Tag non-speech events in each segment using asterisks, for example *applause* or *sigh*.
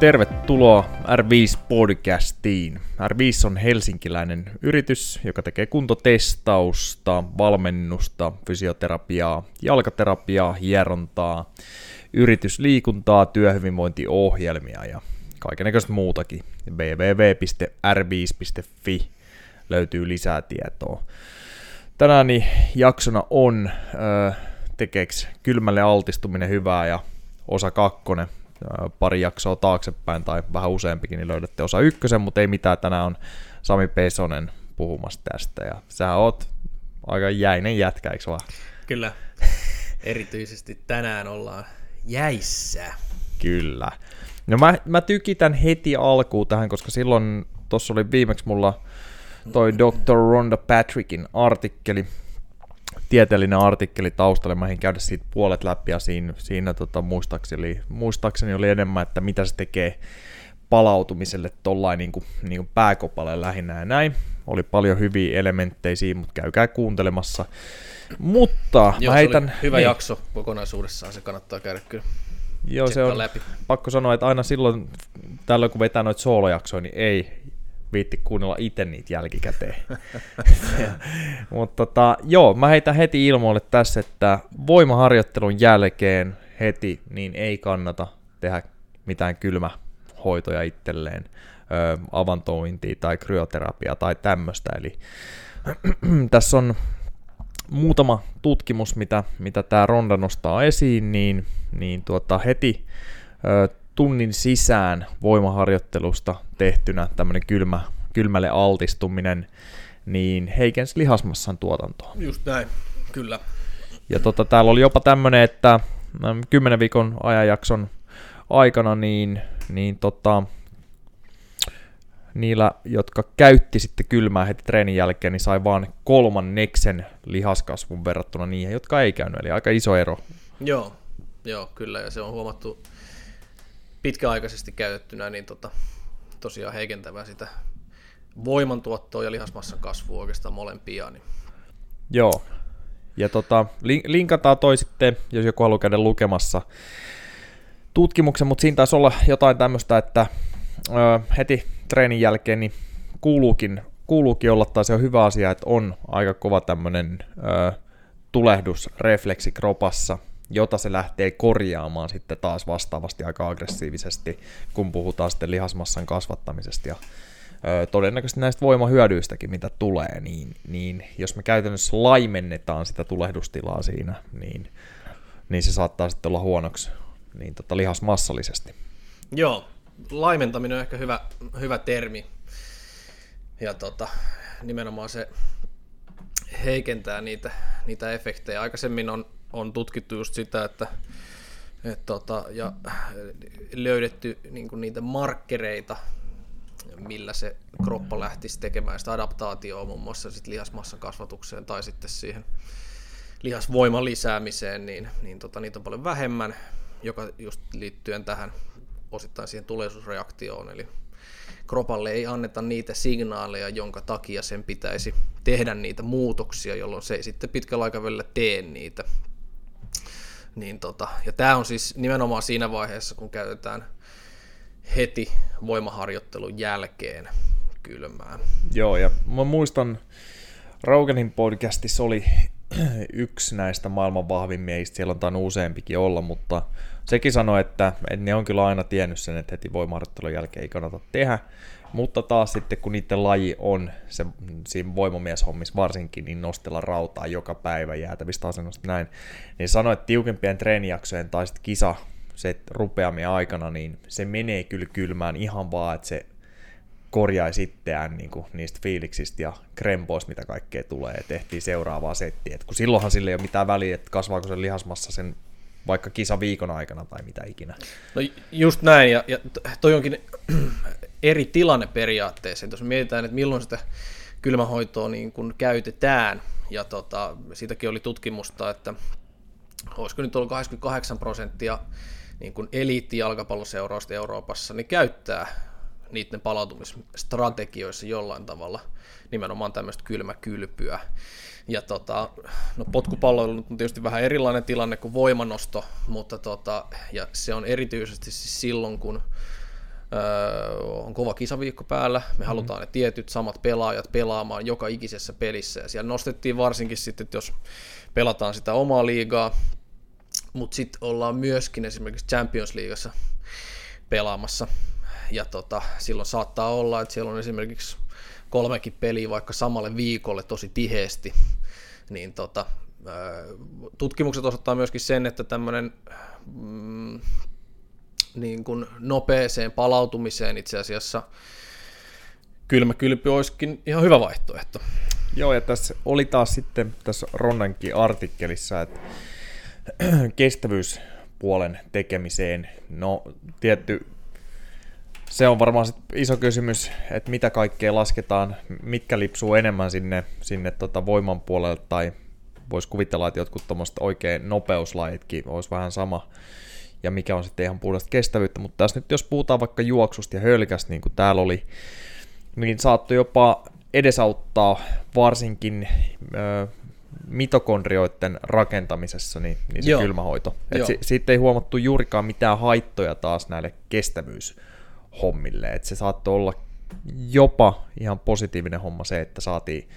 Tervetuloa R5-podcastiin. R5 on helsinkiläinen yritys, joka tekee kuntotestausta, valmennusta, fysioterapiaa, jalkaterapiaa, hierontaa, yritysliikuntaa, työhyvinvointiohjelmia ja kaikenlaista muutakin. www.r5.fi löytyy lisää tietoa. Tänään jaksona on äh, tekeeksi kylmälle altistuminen hyvää ja osa kakkonen pari jaksoa taaksepäin tai vähän useampikin, niin löydätte osa ykkösen, mutta ei mitään, tänään on Sami Pesonen puhumassa tästä ja sä oot aika jäinen jätkä, eikö vaan? Kyllä, erityisesti tänään ollaan jäissä. Kyllä. No mä, mä tykitän heti alkuun tähän, koska silloin tuossa oli viimeksi mulla toi Dr. Ronda Patrickin artikkeli, tieteellinen artikkeli taustalle, mä käydä siitä puolet läpi ja siinä, siinä tota, muistaakseni, muistaakseni oli enemmän, että mitä se tekee palautumiselle tollain niin kuin, niin kuin pääkopalle lähinnä ja näin. Oli paljon hyviä elementtejä siinä, mutta käykää kuuntelemassa. Mutta Joo, mä heitän... hyvä niin. jakso kokonaisuudessaan, se kannattaa käydä kyllä. Joo, se on läpi. pakko sanoa, että aina silloin, tällöin kun vetää noita soolojaksoja, niin ei viitti kuunnella itse niitä jälkikäteen. *laughs* Mutta tota, joo, mä heitän heti ilmoille tässä, että voimaharjoittelun jälkeen heti niin ei kannata tehdä mitään kylmähoitoja itselleen, ö, avantointia tai kryoterapiaa tai tämmöistä. Eli *clears throat* tässä on muutama tutkimus, mitä, mitä tämä Ronda nostaa esiin, niin, niin tuota, heti ö, tunnin sisään voimaharjoittelusta tehtynä tämmöinen kylmä, kylmälle altistuminen, niin heikensi lihasmassan tuotantoa. Just näin, kyllä. Ja tota, täällä oli jopa tämmöinen, että 10 viikon ajanjakson aikana niin, niin tota, niillä, jotka käytti sitten kylmää heti treenin jälkeen, niin sai vaan kolmanneksen lihaskasvun verrattuna niihin, jotka ei käynyt, eli aika iso ero. Joo, joo kyllä, ja se on huomattu pitkäaikaisesti käytettynä, niin tota, tosiaan heikentävää sitä voimantuottoa ja lihasmassan kasvua oikeastaan molempia. Niin. Joo, ja tota, linkataan toi sitten, jos joku haluaa käydä lukemassa tutkimuksen, mutta siinä taisi olla jotain tämmöistä, että ö, heti treenin jälkeen niin kuuluukin, kuuluukin olla, tai se on hyvä asia, että on aika kova tämmöinen tulehdusrefleksi kropassa, jota se lähtee korjaamaan sitten taas vastaavasti aika aggressiivisesti, kun puhutaan sitten lihasmassan kasvattamisesta ja todennäköisesti näistä voimahyödyistäkin, mitä tulee, niin, niin jos me käytännössä laimennetaan sitä tulehdustilaa siinä, niin, niin se saattaa sitten olla huonoksi niin tota, lihasmassallisesti. Joo, laimentaminen on ehkä hyvä, hyvä termi. Ja tota, nimenomaan se heikentää niitä, niitä efektejä. Aikaisemmin on on tutkittu just sitä, että et tota, ja löydetty niin niitä markkereita, millä se kroppa lähtisi tekemään sitä adaptaatioa muun muassa sit lihasmassan kasvatukseen tai sitten siihen lihasvoiman lisäämiseen, niin, niin tota, niitä on paljon vähemmän, joka just liittyen tähän osittain siihen tuleisuusreaktioon, eli kropalle ei anneta niitä signaaleja, jonka takia sen pitäisi tehdä niitä muutoksia, jolloin se ei sitten pitkällä aikavälillä tee niitä. Niin tota, ja tämä on siis nimenomaan siinä vaiheessa, kun käytetään heti voimaharjoittelun jälkeen kylmää. Joo, ja mä muistan, Roganin podcastissa oli *clears throat* yksi näistä maailman vahvimmista, siellä on tainnut useampikin olla, mutta sekin sanoi, että, että ne on kyllä aina tiennyt sen, että heti voimaharjoittelun jälkeen ei kannata tehdä, mutta taas sitten kun niiden laji on se, siinä voimamieshommissa varsinkin, niin nostella rautaa joka päivä jäätävistä asennosta näin, niin sanoi, että tiukempien treenijaksojen tai sitten kisa se rupeamien aikana, niin se menee kyllä kylmään ihan vaan, että se korjaisi itseään niin niistä fiiliksistä ja krempoista, mitä kaikkea tulee, ja tehtiin seuraavaa settiä. Et kun silloinhan sille ei ole mitään väliä, että kasvaako se lihasmassa sen vaikka kisa viikon aikana tai mitä ikinä. No just näin, ja, ja toi onkin *clears throat* eri tilanne periaatteessa. Jos mietitään, että milloin sitä kylmähoitoa niin kun käytetään, ja tota, siitäkin oli tutkimusta, että olisiko nyt ollut 88 prosenttia niin kuin eliittijalkapalloseurausta Euroopassa, niin käyttää niiden palautumisstrategioissa jollain tavalla nimenomaan tämmöistä kylmäkylpyä. Ja tota, no potkupalloilu on tietysti vähän erilainen tilanne kuin voimanosto, mutta tota, ja se on erityisesti siis silloin, kun on kova kisaviikko päällä, me mm. halutaan ne tietyt samat pelaajat pelaamaan joka ikisessä pelissä, ja siellä nostettiin varsinkin sitten, että jos pelataan sitä omaa liigaa, mutta sitten ollaan myöskin esimerkiksi Champions Leagueassa pelaamassa, ja tota, silloin saattaa olla, että siellä on esimerkiksi kolmekin peliä vaikka samalle viikolle tosi tiheesti, niin tota, tutkimukset osoittaa myöskin sen, että tämmöinen mm, niin kuin nopeeseen palautumiseen itse asiassa kylmä kylpy olisikin ihan hyvä vaihtoehto. Joo, ja tässä oli taas sitten tässä Ronnankin artikkelissa, että *clears throat* kestävyyspuolen tekemiseen, no tietty se on varmaan sit iso kysymys, että mitä kaikkea lasketaan, mitkä lipsuu enemmän sinne, sinne tota voiman puolelle, tai voisi kuvitella, että jotkut tuommoista oikein nopeuslajitkin olisi vähän sama, ja mikä on sitten ihan puhdasta kestävyyttä, mutta tässä nyt jos puhutaan vaikka juoksusta ja hölkästä, niin kuin täällä oli, niin saattoi jopa edesauttaa varsinkin ö, mitokondrioiden rakentamisessa niin, niin se Joo. kylmähoito. Et si, siitä ei huomattu juurikaan mitään haittoja taas näille kestävyyshommille. Et se saattoi olla jopa ihan positiivinen homma se, että saatiin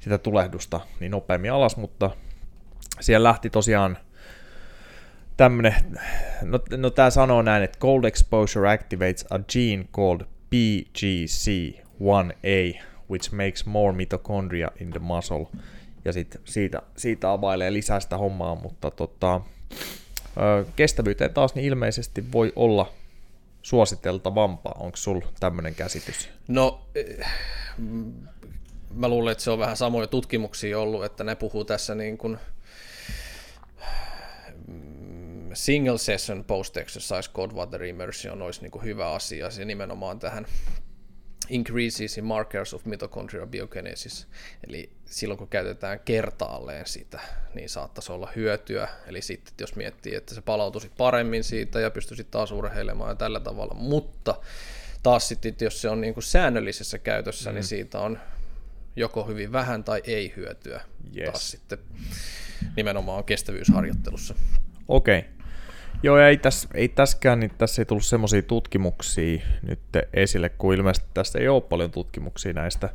sitä tulehdusta niin nopeammin alas, mutta siellä lähti tosiaan tämmönen, no, no tämä sanoo näin, että cold exposure activates a gene called PGC1A, which makes more mitochondria in the muscle. Ja sit siitä, siitä availee lisää sitä hommaa, mutta tota, kestävyyteen taas niin ilmeisesti voi olla suositeltavampaa. Onko sulla tämmöinen käsitys? No, eh, mä luulen, että se on vähän samoja tutkimuksia ollut, että ne puhuu tässä niin kuin single session post-exercise cold water immersion olisi niin kuin hyvä asia, se nimenomaan tähän increases in markers of mitochondrial biogenesis, eli silloin kun käytetään kertaalleen sitä, niin saattaisi olla hyötyä, eli sitten jos miettii, että se palautuisi paremmin siitä ja pystyisi taas urheilemaan ja tällä tavalla, mutta taas sitten, jos se on niin kuin säännöllisessä käytössä, niin mm. niin siitä on joko hyvin vähän tai ei hyötyä yes. taas sitten nimenomaan kestävyysharjoittelussa. Okei. Okay. Joo, ei, tässä, ei tässäkään, niin tässä ei tullut semmoisia tutkimuksia nyt esille, kun ilmeisesti tässä ei ole paljon tutkimuksia näistä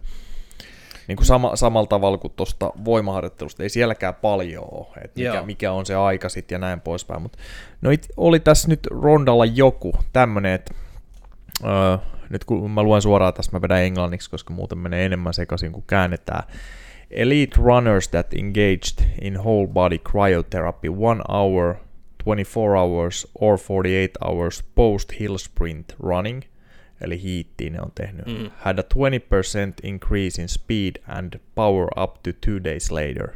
niin kuin sama, samalla tavalla kuin tuosta voimaharjoittelusta, ei sielläkään paljon ole, että mikä, mikä on se aika sitten ja näin poispäin, mutta no it, oli tässä nyt Rondalla joku tämmöinen, että öö, nyt kun mä luen suoraan tässä, mä vedän englanniksi, koska muuten menee enemmän sekaisin kuin käännetään. Elite runners that engaged in whole body cryotherapy one hour 24 hours or 48 hours post hill sprint running, eli hiittiin ne on tehnyt, mm. had a 20% increase in speed and power up to two days later.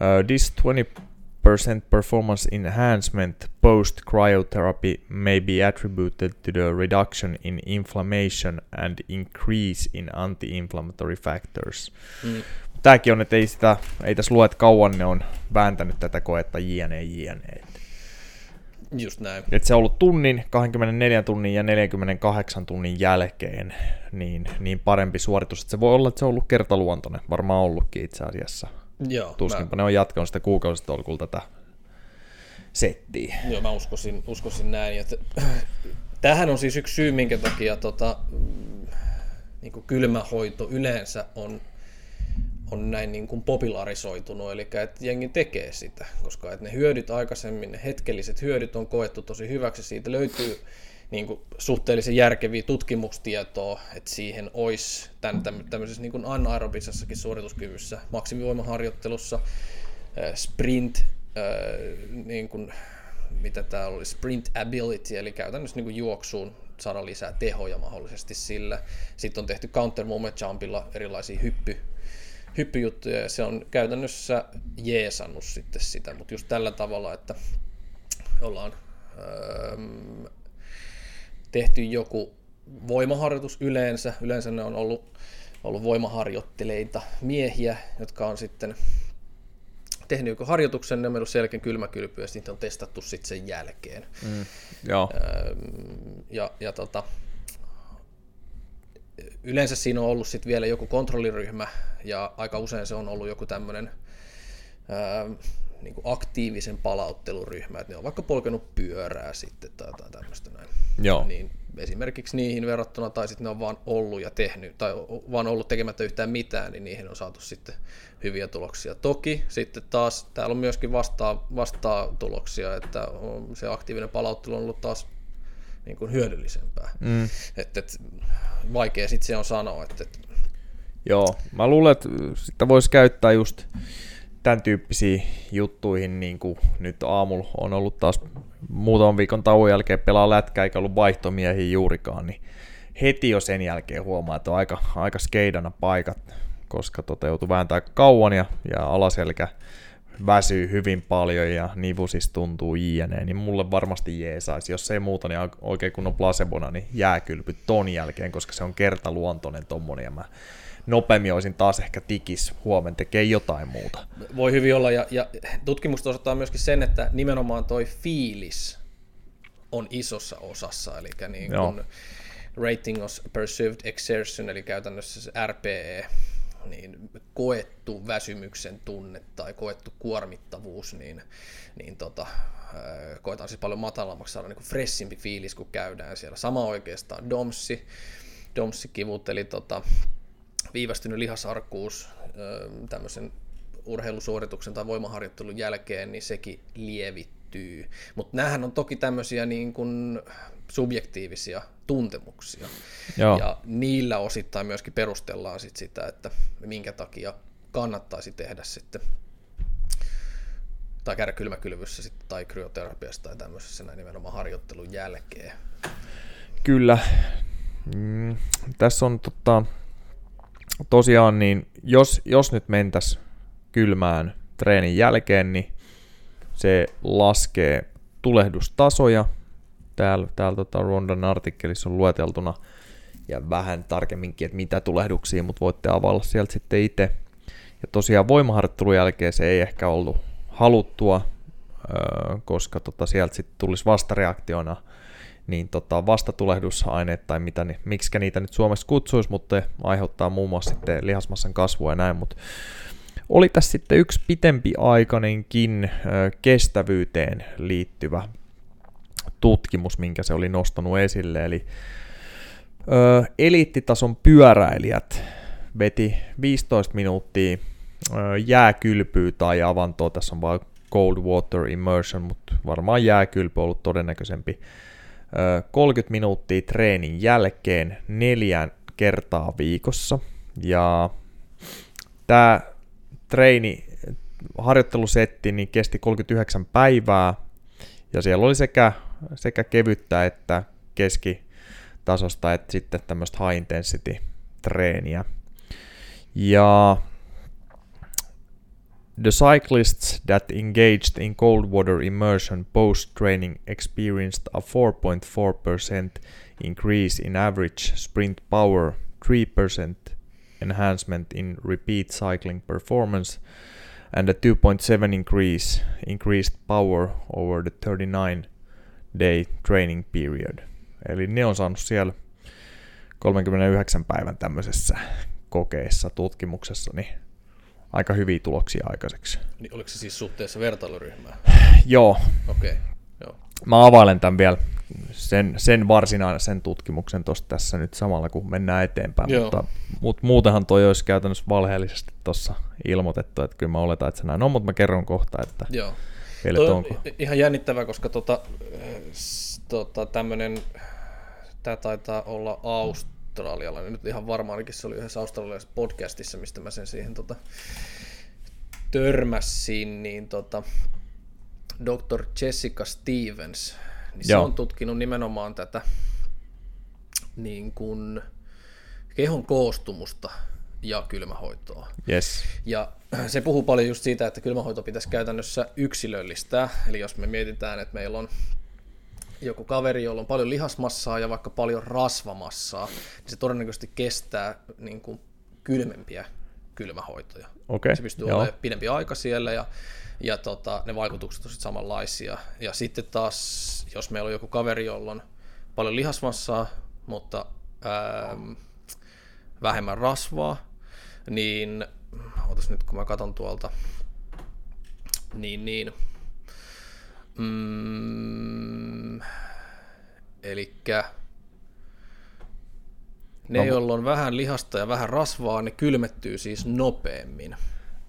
Uh, this 20% performance enhancement post cryotherapy may be attributed to the reduction in inflammation and increase in anti-inflammatory factors. Mm. Tämäkin on, että ei, sitä, ei tässä lue, että kauan ne on vääntänyt tätä koetta jne. jne. Just näin. Et se on ollut tunnin, 24 tunnin ja 48 tunnin jälkeen niin, niin parempi suoritus. Et se voi olla, että se on ollut kertaluontoinen, varmaan ollutkin itse asiassa. Joo. Tuskinpä mä... ne on jatkanut sitä kuukausitolkulla tätä settiä. Joo, mä uskoisin, uskoisin näin. Että, *clears throat* tämähän on siis yksi syy, minkä takia tota, niin kylmähoito yleensä on on näin niin kuin popularisoitunut, eli että jengi tekee sitä, koska että ne hyödyt aikaisemmin, ne hetkelliset hyödyt on koettu tosi hyväksi, siitä löytyy niin kuin suhteellisen järkeviä tutkimustietoa, että siihen olisi tämän, tämmöisessä niin kuin anaerobisessakin suorituskyvyssä, maksimivoimaharjoittelussa, sprint, niin kuin, mitä tämä oli, sprint ability, eli käytännössä niin kuin juoksuun saada lisää tehoja mahdollisesti sillä. Sitten on tehty counter moment jumpilla erilaisia hyppy, hyppyjuttuja ja se on käytännössä jeesannut sitten sitä, mutta just tällä tavalla, että ollaan öö, tehty joku voimaharjoitus yleensä, yleensä ne on ollut, ollut voimaharjoitteleita miehiä, jotka on sitten tehnyt joku harjoituksen, ne on mennyt selkeän kylmäkylpyä, ja sitten on testattu sitten sen jälkeen. Mm, joo. Öö, ja, ja tota, yleensä siinä on ollut sitten vielä joku kontrolliryhmä, ja aika usein se on ollut joku tämmöinen niin aktiivisen palautteluryhmä, että ne on vaikka polkenut pyörää sitten tai jotain tämmöistä näin. Joo. Niin esimerkiksi niihin verrattuna, tai sitten ne on vaan ollut ja tehnyt, tai vaan ollut tekemättä yhtään mitään, niin niihin on saatu sitten hyviä tuloksia. Toki sitten taas täällä on myöskin vastaa, vastaa tuloksia, että se aktiivinen palauttelu on ollut taas niin kuin hyödyllisempää. Mm. Et, et, vaikea sitten se on sanoa. Et, et... Joo, mä luulen, että sitä voisi käyttää just tämän tyyppisiin juttuihin, niin kuin nyt aamulla on ollut taas muutaman viikon tauon jälkeen pelaa lätkää, eikä ollut vaihtomiehiä juurikaan, niin heti jo sen jälkeen huomaa, että on aika, aika skeidana paikat, koska toteutuu vääntää kauan ja, ja alaselkä väsyy hyvin paljon ja nivusis tuntuu jne, niin mulle varmasti jeesaisi. Jos ei muuta, niin oikein kun on placebona, niin jääkylpy ton jälkeen, koska se on kertaluontoinen tommonen ja mä nopeammin olisin taas ehkä tikis huomen tekee jotain muuta. Voi hyvin olla, ja, ja tutkimukset osoittaa myöskin sen, että nimenomaan toi fiilis on isossa osassa, eli niin kuin rating of perceived exertion, eli käytännössä se RPE, niin koettu väsymyksen tunne tai koettu kuormittavuus, niin, niin tota, koetaan siis paljon matalammaksi saada niin freshimpi fiilis, kun käydään siellä. Sama oikeastaan domsi, domsi-kivut, eli tota, viivästynyt lihasarkuus tämmöisen urheilusuorituksen tai voimaharjoittelun jälkeen, niin sekin lievittyy. Mutta näähän on toki tämmöisiä niin kuin subjektiivisia tuntemuksia. Joo. Ja niillä osittain myöskin perustellaan sit sitä, että minkä takia kannattaisi tehdä sitten tai käydä kylmäkylvyssä sitten, tai kryoterapiassa tai tämmöisessä näin nimenomaan harjoittelun jälkeen. Kyllä. Mm, tässä on tota, tosiaan niin jos, jos nyt mentäs kylmään treenin jälkeen, niin se laskee tulehdustasoja. Täällä, täällä tota Rondan artikkelissa on lueteltuna ja vähän tarkemminkin, että mitä tulehduksia, mutta voitte availla sieltä sitten itse. Ja tosiaan voimaharjoittelun jälkeen se ei ehkä ollut haluttua, koska tota sieltä sitten tulisi vastareaktiona niin tota, vastatulehdusaineet tai mitä, niin, miksi niitä nyt Suomessa kutsuisi, mutta aiheuttaa muun muassa sitten lihasmassan kasvua ja näin, mutta oli tässä sitten yksi pitempi aikainenkin kestävyyteen liittyvä tutkimus, minkä se oli nostanut esille, eli ö, eliittitason pyöräilijät veti 15 minuuttia ö, jääkylpyä tai avantoa, tässä on vain cold water immersion, mutta varmaan jääkylpy on ollut todennäköisempi. 30 minuuttia treenin jälkeen neljän kertaa viikossa. Ja tämä treeni, harjoittelusetti niin kesti 39 päivää. Ja siellä oli sekä, sekä kevyttä että keskitasosta että sitten tämmöistä high intensity treeniä. Ja The cyclists that engaged in cold water immersion post training experienced a 4.4% increase in average sprint power, 3% enhancement in repeat cycling performance, and a 2.7 increase increased power over the 39 day training period. Eli ne on saanut siellä 39 päivän tämmöisessä kokeessa, tutkimuksessa, niin aika hyviä tuloksia aikaiseksi. Niin oliko se siis suhteessa vertailuryhmään? *sighs* Joo. Okei, okay. joo. Mä availen tämän vielä sen, sen varsinainen sen tutkimuksen tuossa tässä nyt samalla, kun mennään eteenpäin, Joo. mutta, mutta muutenhan toi olisi käytännössä valheellisesti tuossa ilmoitettu, että kyllä mä oletan, että se näin on, mutta mä kerron kohta, että Joo. Toi onko. Ihan jännittävää, koska tota, tota, tämmöinen, tämä taitaa olla Aust australialainen, nyt ihan varmaan ainakin se oli yhdessä australialaisessa podcastissa, mistä mä sen siihen tota, törmäsin, niin tota, Dr. Jessica Stevens, niin se on tutkinut nimenomaan tätä niin kuin, kehon koostumusta ja kylmähoitoa. Yes. Ja *clears throat* se puhuu paljon just siitä, että kylmähoito pitäisi käytännössä yksilöllistää. Eli jos me mietitään, että meillä on joku kaveri, jolla on paljon lihasmassaa ja vaikka paljon rasvamassaa, niin se todennäköisesti kestää niin kuin kylmempiä kylmähoitoja. Okay, se pystyy olemaan pidempi aika siellä ja, ja tota, ne vaikutukset ovat samanlaisia. Ja sitten taas, jos meillä on joku kaveri, jolla on paljon lihasmassaa, mutta ää, vähemmän rasvaa, niin otas nyt kun mä katson tuolta, niin, niin Mm, eli Ne, no, joilla on vähän lihasta ja vähän rasvaa, ne kylmettyy siis nopeammin.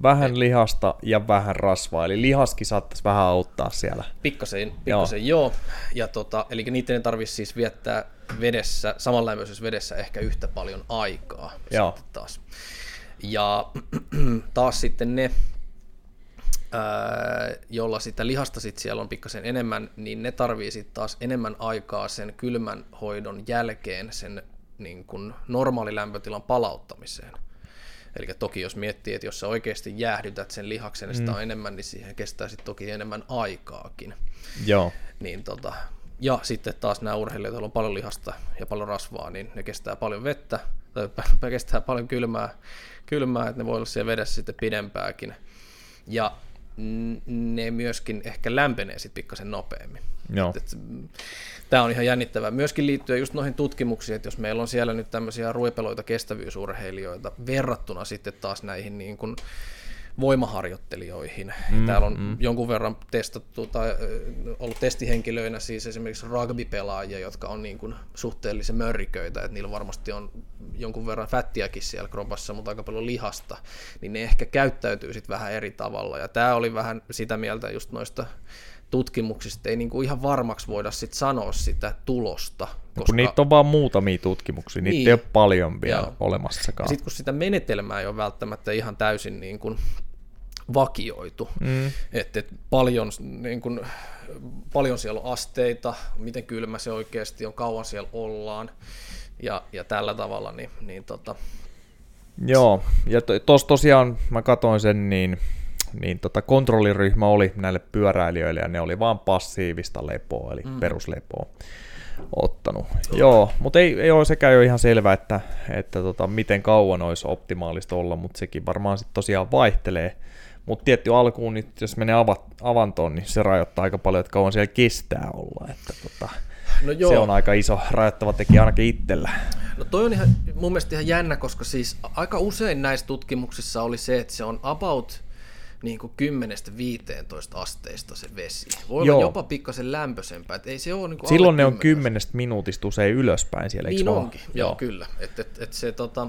Vähän lihasta ja vähän rasvaa, eli lihaskin saattaisi vähän auttaa siellä. Pikkasen, pikkasen joo. joo. Ja tota, eli niiden ei tarvitse siis viettää vedessä, samanlämpöisessä vedessä ehkä yhtä paljon aikaa. Joo. taas. Ja *clears throat* taas sitten ne, jolla sitä lihasta sit siellä on pikkasen enemmän, niin ne tarvii sitten taas enemmän aikaa sen kylmän hoidon jälkeen sen niin kuin normaali lämpötilan palauttamiseen. Eli toki jos miettii, että jos sä oikeasti jäähdytät sen lihaksen, niin sitä mm. on enemmän, niin siihen kestää sitten toki enemmän aikaakin. Joo. Niin tota, ja sitten taas nämä urheilijat, joilla on paljon lihasta ja paljon rasvaa, niin ne kestää paljon vettä, tai kestää paljon kylmää, kylmää, että ne voi olla siellä vedessä sitten pidempääkin. Ja ne myöskin ehkä lämpenee sitten pikkasen nopeammin. Joo. Tämä on ihan jännittävää. Myöskin liittyen just noihin tutkimuksiin, että jos meillä on siellä nyt tämmöisiä ruipeloita kestävyysurheilijoita verrattuna sitten taas näihin niin kuin voimaharjoittelijoihin. Mm, Täällä on mm. jonkun verran testattu tai ollut testihenkilöinä siis esimerkiksi rugby-pelaajia, jotka on niin kuin suhteellisen mörriköitä, että niillä varmasti on jonkun verran fättiäkin siellä kropassa, mutta aika paljon lihasta, niin ne ehkä käyttäytyy sitten vähän eri tavalla. Ja tämä oli vähän sitä mieltä just noista tutkimuksista ei niin kuin ihan varmaksi voida sit sanoa sitä tulosta. Koska... Kun niitä on vaan muutamia tutkimuksia, niitä niin. ei ole paljon vielä Joo. olemassakaan. Sitten kun sitä menetelmää ei ole välttämättä ihan täysin niin kuin vakioitu, mm. että et paljon, niin kuin, paljon siellä on asteita, miten kylmä se oikeasti on, kauan siellä ollaan ja, ja tällä tavalla, niin, niin tota... Joo, ja tuossa tosiaan mä katoin sen, niin niin tota, kontrolliryhmä oli näille pyöräilijöille ja ne oli vaan passiivista lepoa, eli mm. peruslepoa ottanut. Joo, mutta ei, ei ole sekään jo ihan selvä, että, että tota, miten kauan olisi optimaalista olla, mutta sekin varmaan sitten tosiaan vaihtelee. Mutta tietty alkuun, niin jos menee avat, avantoon, niin se rajoittaa aika paljon, että kauan siellä kestää olla. Että tota, no joo. Se on aika iso rajoittava tekijä ainakin itsellä. No toi on ihan, mun mielestä ihan jännä, koska siis aika usein näissä tutkimuksissa oli se, että se on about niin kuin 10-15 asteista se vesi. Voi Joo. olla jopa pikkasen lämpöisempää. Että ei se ole niin Silloin ne on 10 minuutista usein ylöspäin siellä, Niin onkin, Joo, Joo kyllä. Et, et, et se, tota,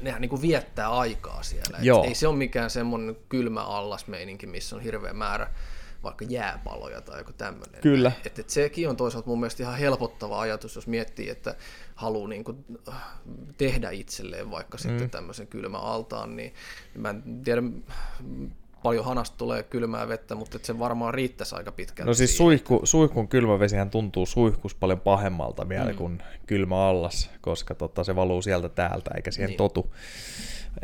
nehän niin kuin viettää aikaa siellä. Et ei se ole mikään semmoinen kylmä allasmeininki, missä on hirveä määrä vaikka jääpaloja tai joku tämmöinen. Kyllä. Et, et sekin on toisaalta mun mielestä ihan helpottava ajatus, jos miettii, että haluaa niin kuin äh, tehdä itselleen vaikka mm. sitten tämmöisen kylmän altaan, niin mä en tiedä, paljon hanasta tulee kylmää vettä, mutta se varmaan riittäisi aika pitkään. No siis suihku, suihkun kylmävesihän tuntuu suihkus paljon pahemmalta vielä mm. kuin kylmä allas, koska tota, se valuu sieltä täältä eikä siihen niin. totu.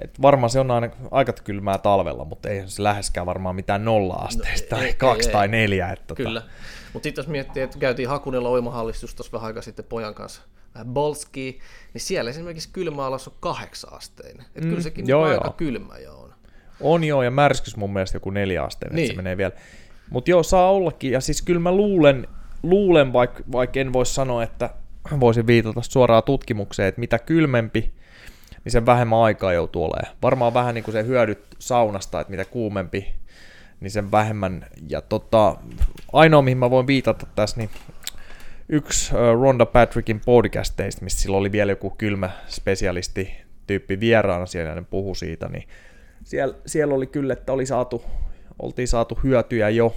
Et varmaan se on aina aika kylmää talvella, mutta ei se läheskään varmaan mitään nolla-asteista, no, ei, kaksi ei, tai neljä. Että tota- Kyllä, tota... mutta sitten jos miettii, että käytiin Hakunilla uimahallistus tuossa vähän aika sitten pojan kanssa vähän bolski, niin siellä esimerkiksi kylmä alas on kahdeksan asteinen. Että mm, kyllä sekin joo, aika joo. kylmä jo on. On joo, ja märskys mun mielestä joku neljä asteinen, niin. se menee vielä. Mutta joo, saa ollakin, ja siis kyllä mä luulen, luulen vaikka vaik en voi sanoa, että voisin viitata suoraan tutkimukseen, että mitä kylmempi, niin sen vähemmän aikaa joutuu olemaan. Varmaan vähän niin kuin se hyödyt saunasta, että mitä kuumempi, niin sen vähemmän. Ja tota, ainoa, mihin mä voin viitata tässä, niin yksi Ronda Patrickin podcasteista, missä sillä oli vielä joku kylmä spesialisti tyyppi vieraana siellä, ja ne puhu siitä, niin siellä, siellä oli kyllä, että oli saatu, oltiin saatu hyötyjä jo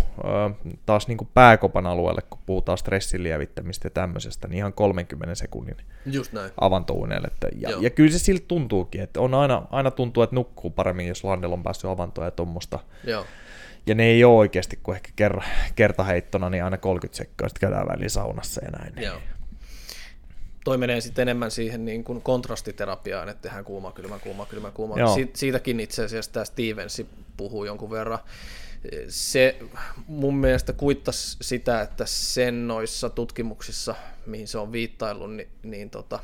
taas niin kuin pääkopan alueelle, kun puhutaan stressin lievittämistä ja tämmöisestä, niin ihan 30 sekunnin Just näin. avantouunelle. Ja, ja kyllä se siltä tuntuukin, että on aina, aina tuntuu, että nukkuu paremmin, jos Landella on päässyt avantoon ja tuommoista. Ja ne ei ole oikeasti kuin ehkä kerran, kertaheittona, niin aina 30 sekkaa sitten käydään väliin saunassa ja näin. Joo toi menee sitten enemmän siihen niin kuin kontrastiterapiaan, että tehdään kuuma, kylmä, kuuma, kylmä, kuuma. Si- siitäkin itse asiassa tämä Stevensi puhuu jonkun verran. Se mun mielestä kuittasi sitä, että sen noissa tutkimuksissa, mihin se on viittaillut, niin, niin tota,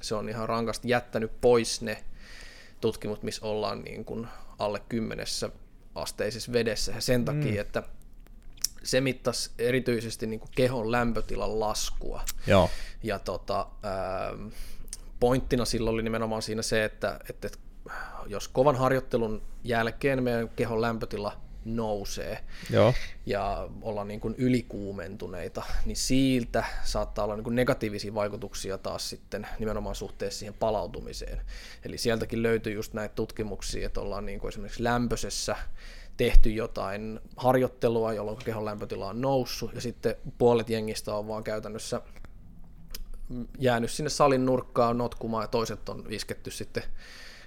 se on ihan rankasti jättänyt pois ne tutkimukset, missä ollaan niin kuin alle kymmenessä asteisessa vedessä. Ja sen takia, mm. että se mittasi erityisesti niin kuin kehon lämpötilan laskua. Joo. Ja tota, ähm, pointtina silloin oli nimenomaan siinä se, että, että jos kovan harjoittelun jälkeen meidän kehon lämpötila nousee Joo. ja ollaan niin kuin ylikuumentuneita, niin siitä saattaa olla niin kuin negatiivisia vaikutuksia taas sitten nimenomaan suhteessa siihen palautumiseen. Eli sieltäkin löytyy just näitä tutkimuksia, että ollaan niin kuin esimerkiksi lämpöisessä tehty jotain harjoittelua, jolloin kehon lämpötila on noussut, ja sitten puolet jengistä on vaan käytännössä jäänyt sinne salin nurkkaan notkumaan, ja toiset on isketty sitten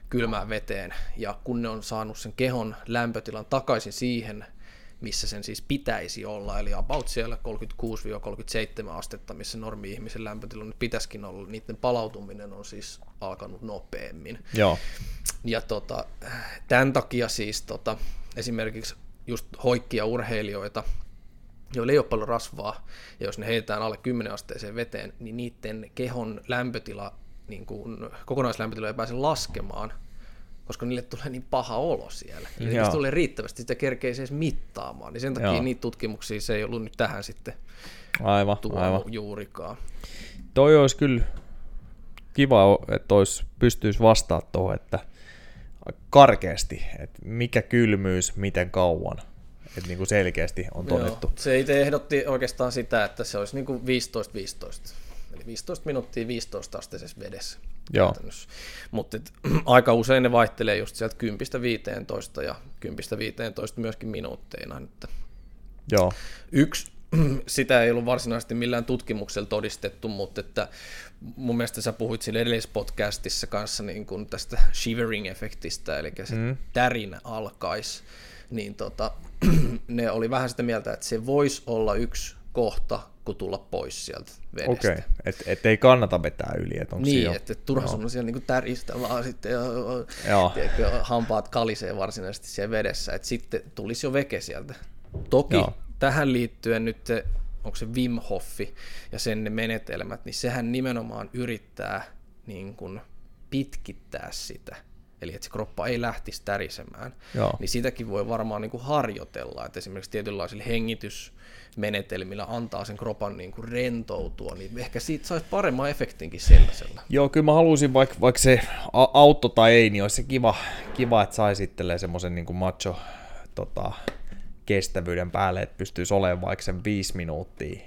kylmään veteen, ja kun ne on saanut sen kehon lämpötilan takaisin siihen, missä sen siis pitäisi olla, eli about siellä 36-37 astetta, missä normi-ihmisen lämpötila nyt pitäisikin olla, niiden palautuminen on siis alkanut nopeammin. Joo. Ja tota, tämän takia siis tota, esimerkiksi just hoikkia urheilijoita, joilla ei ole paljon rasvaa, ja jos ne heitetään alle 10 asteeseen veteen, niin niiden kehon lämpötila, niin kuin kokonaislämpötila ei pääse laskemaan, koska niille tulee niin paha olo siellä. Eli jos tulee riittävästi, sitä kerkee edes mittaamaan, niin sen takia Joo. niitä tutkimuksia se ei ollut nyt tähän sitten Aivan, aivan. juurikaan. Toi olisi kyllä kiva, että olisi, pystyisi vastaamaan tuohon, että karkeasti, että mikä kylmyys, miten kauan. Että niin kuin selkeästi on todettu. Joo, se itse ehdotti oikeastaan sitä, että se olisi niin kuin 15-15. Eli 15 minuuttia 15 asteisessa vedessä. Joo. Mutta *clears throat* aika usein ne vaihtelee just sieltä 10-15 ja 10-15 myöskin minuutteina. Että Joo. yksi, sitä ei ollut varsinaisesti millään tutkimuksella todistettu, mutta että mun mielestä sä puhuit siinä edellisessä podcastissa kanssa niin kuin tästä shivering-efektistä, eli se mm. tärinä alkaisi, niin tota, *clears throat* ne oli vähän sitä mieltä, että se voisi olla yksi kohta, kun tulla pois sieltä vedestä. Okei, okay. että et ei kannata vetää yli, että onko Niin, että et turha sun on siellä niinku täristä vaan sitten ja, Joo. tiedätkö, hampaat kalisee varsinaisesti siellä vedessä, että sitten tulisi jo veke sieltä. Toki Joo. Tähän liittyen nyt se, onko se Wim Hofi ja sen ne menetelmät, niin sehän nimenomaan yrittää niin kuin pitkittää sitä. Eli että se kroppa ei lähtisi tärisemään. Joo. Niin sitäkin voi varmaan niin kuin harjoitella, että esimerkiksi tietynlaisilla hengitysmenetelmillä antaa sen kropan niin kuin rentoutua, niin ehkä siitä saisi paremman efektinkin sellaisella. Joo, kyllä mä haluaisin, vaikka, vaikka se a- auto tai ei, niin olisi se kiva, kiva että saisi itselleen semmoisen niin macho tota, kestävyyden päälle, että pystyisi olemaan vaikka sen viisi minuuttia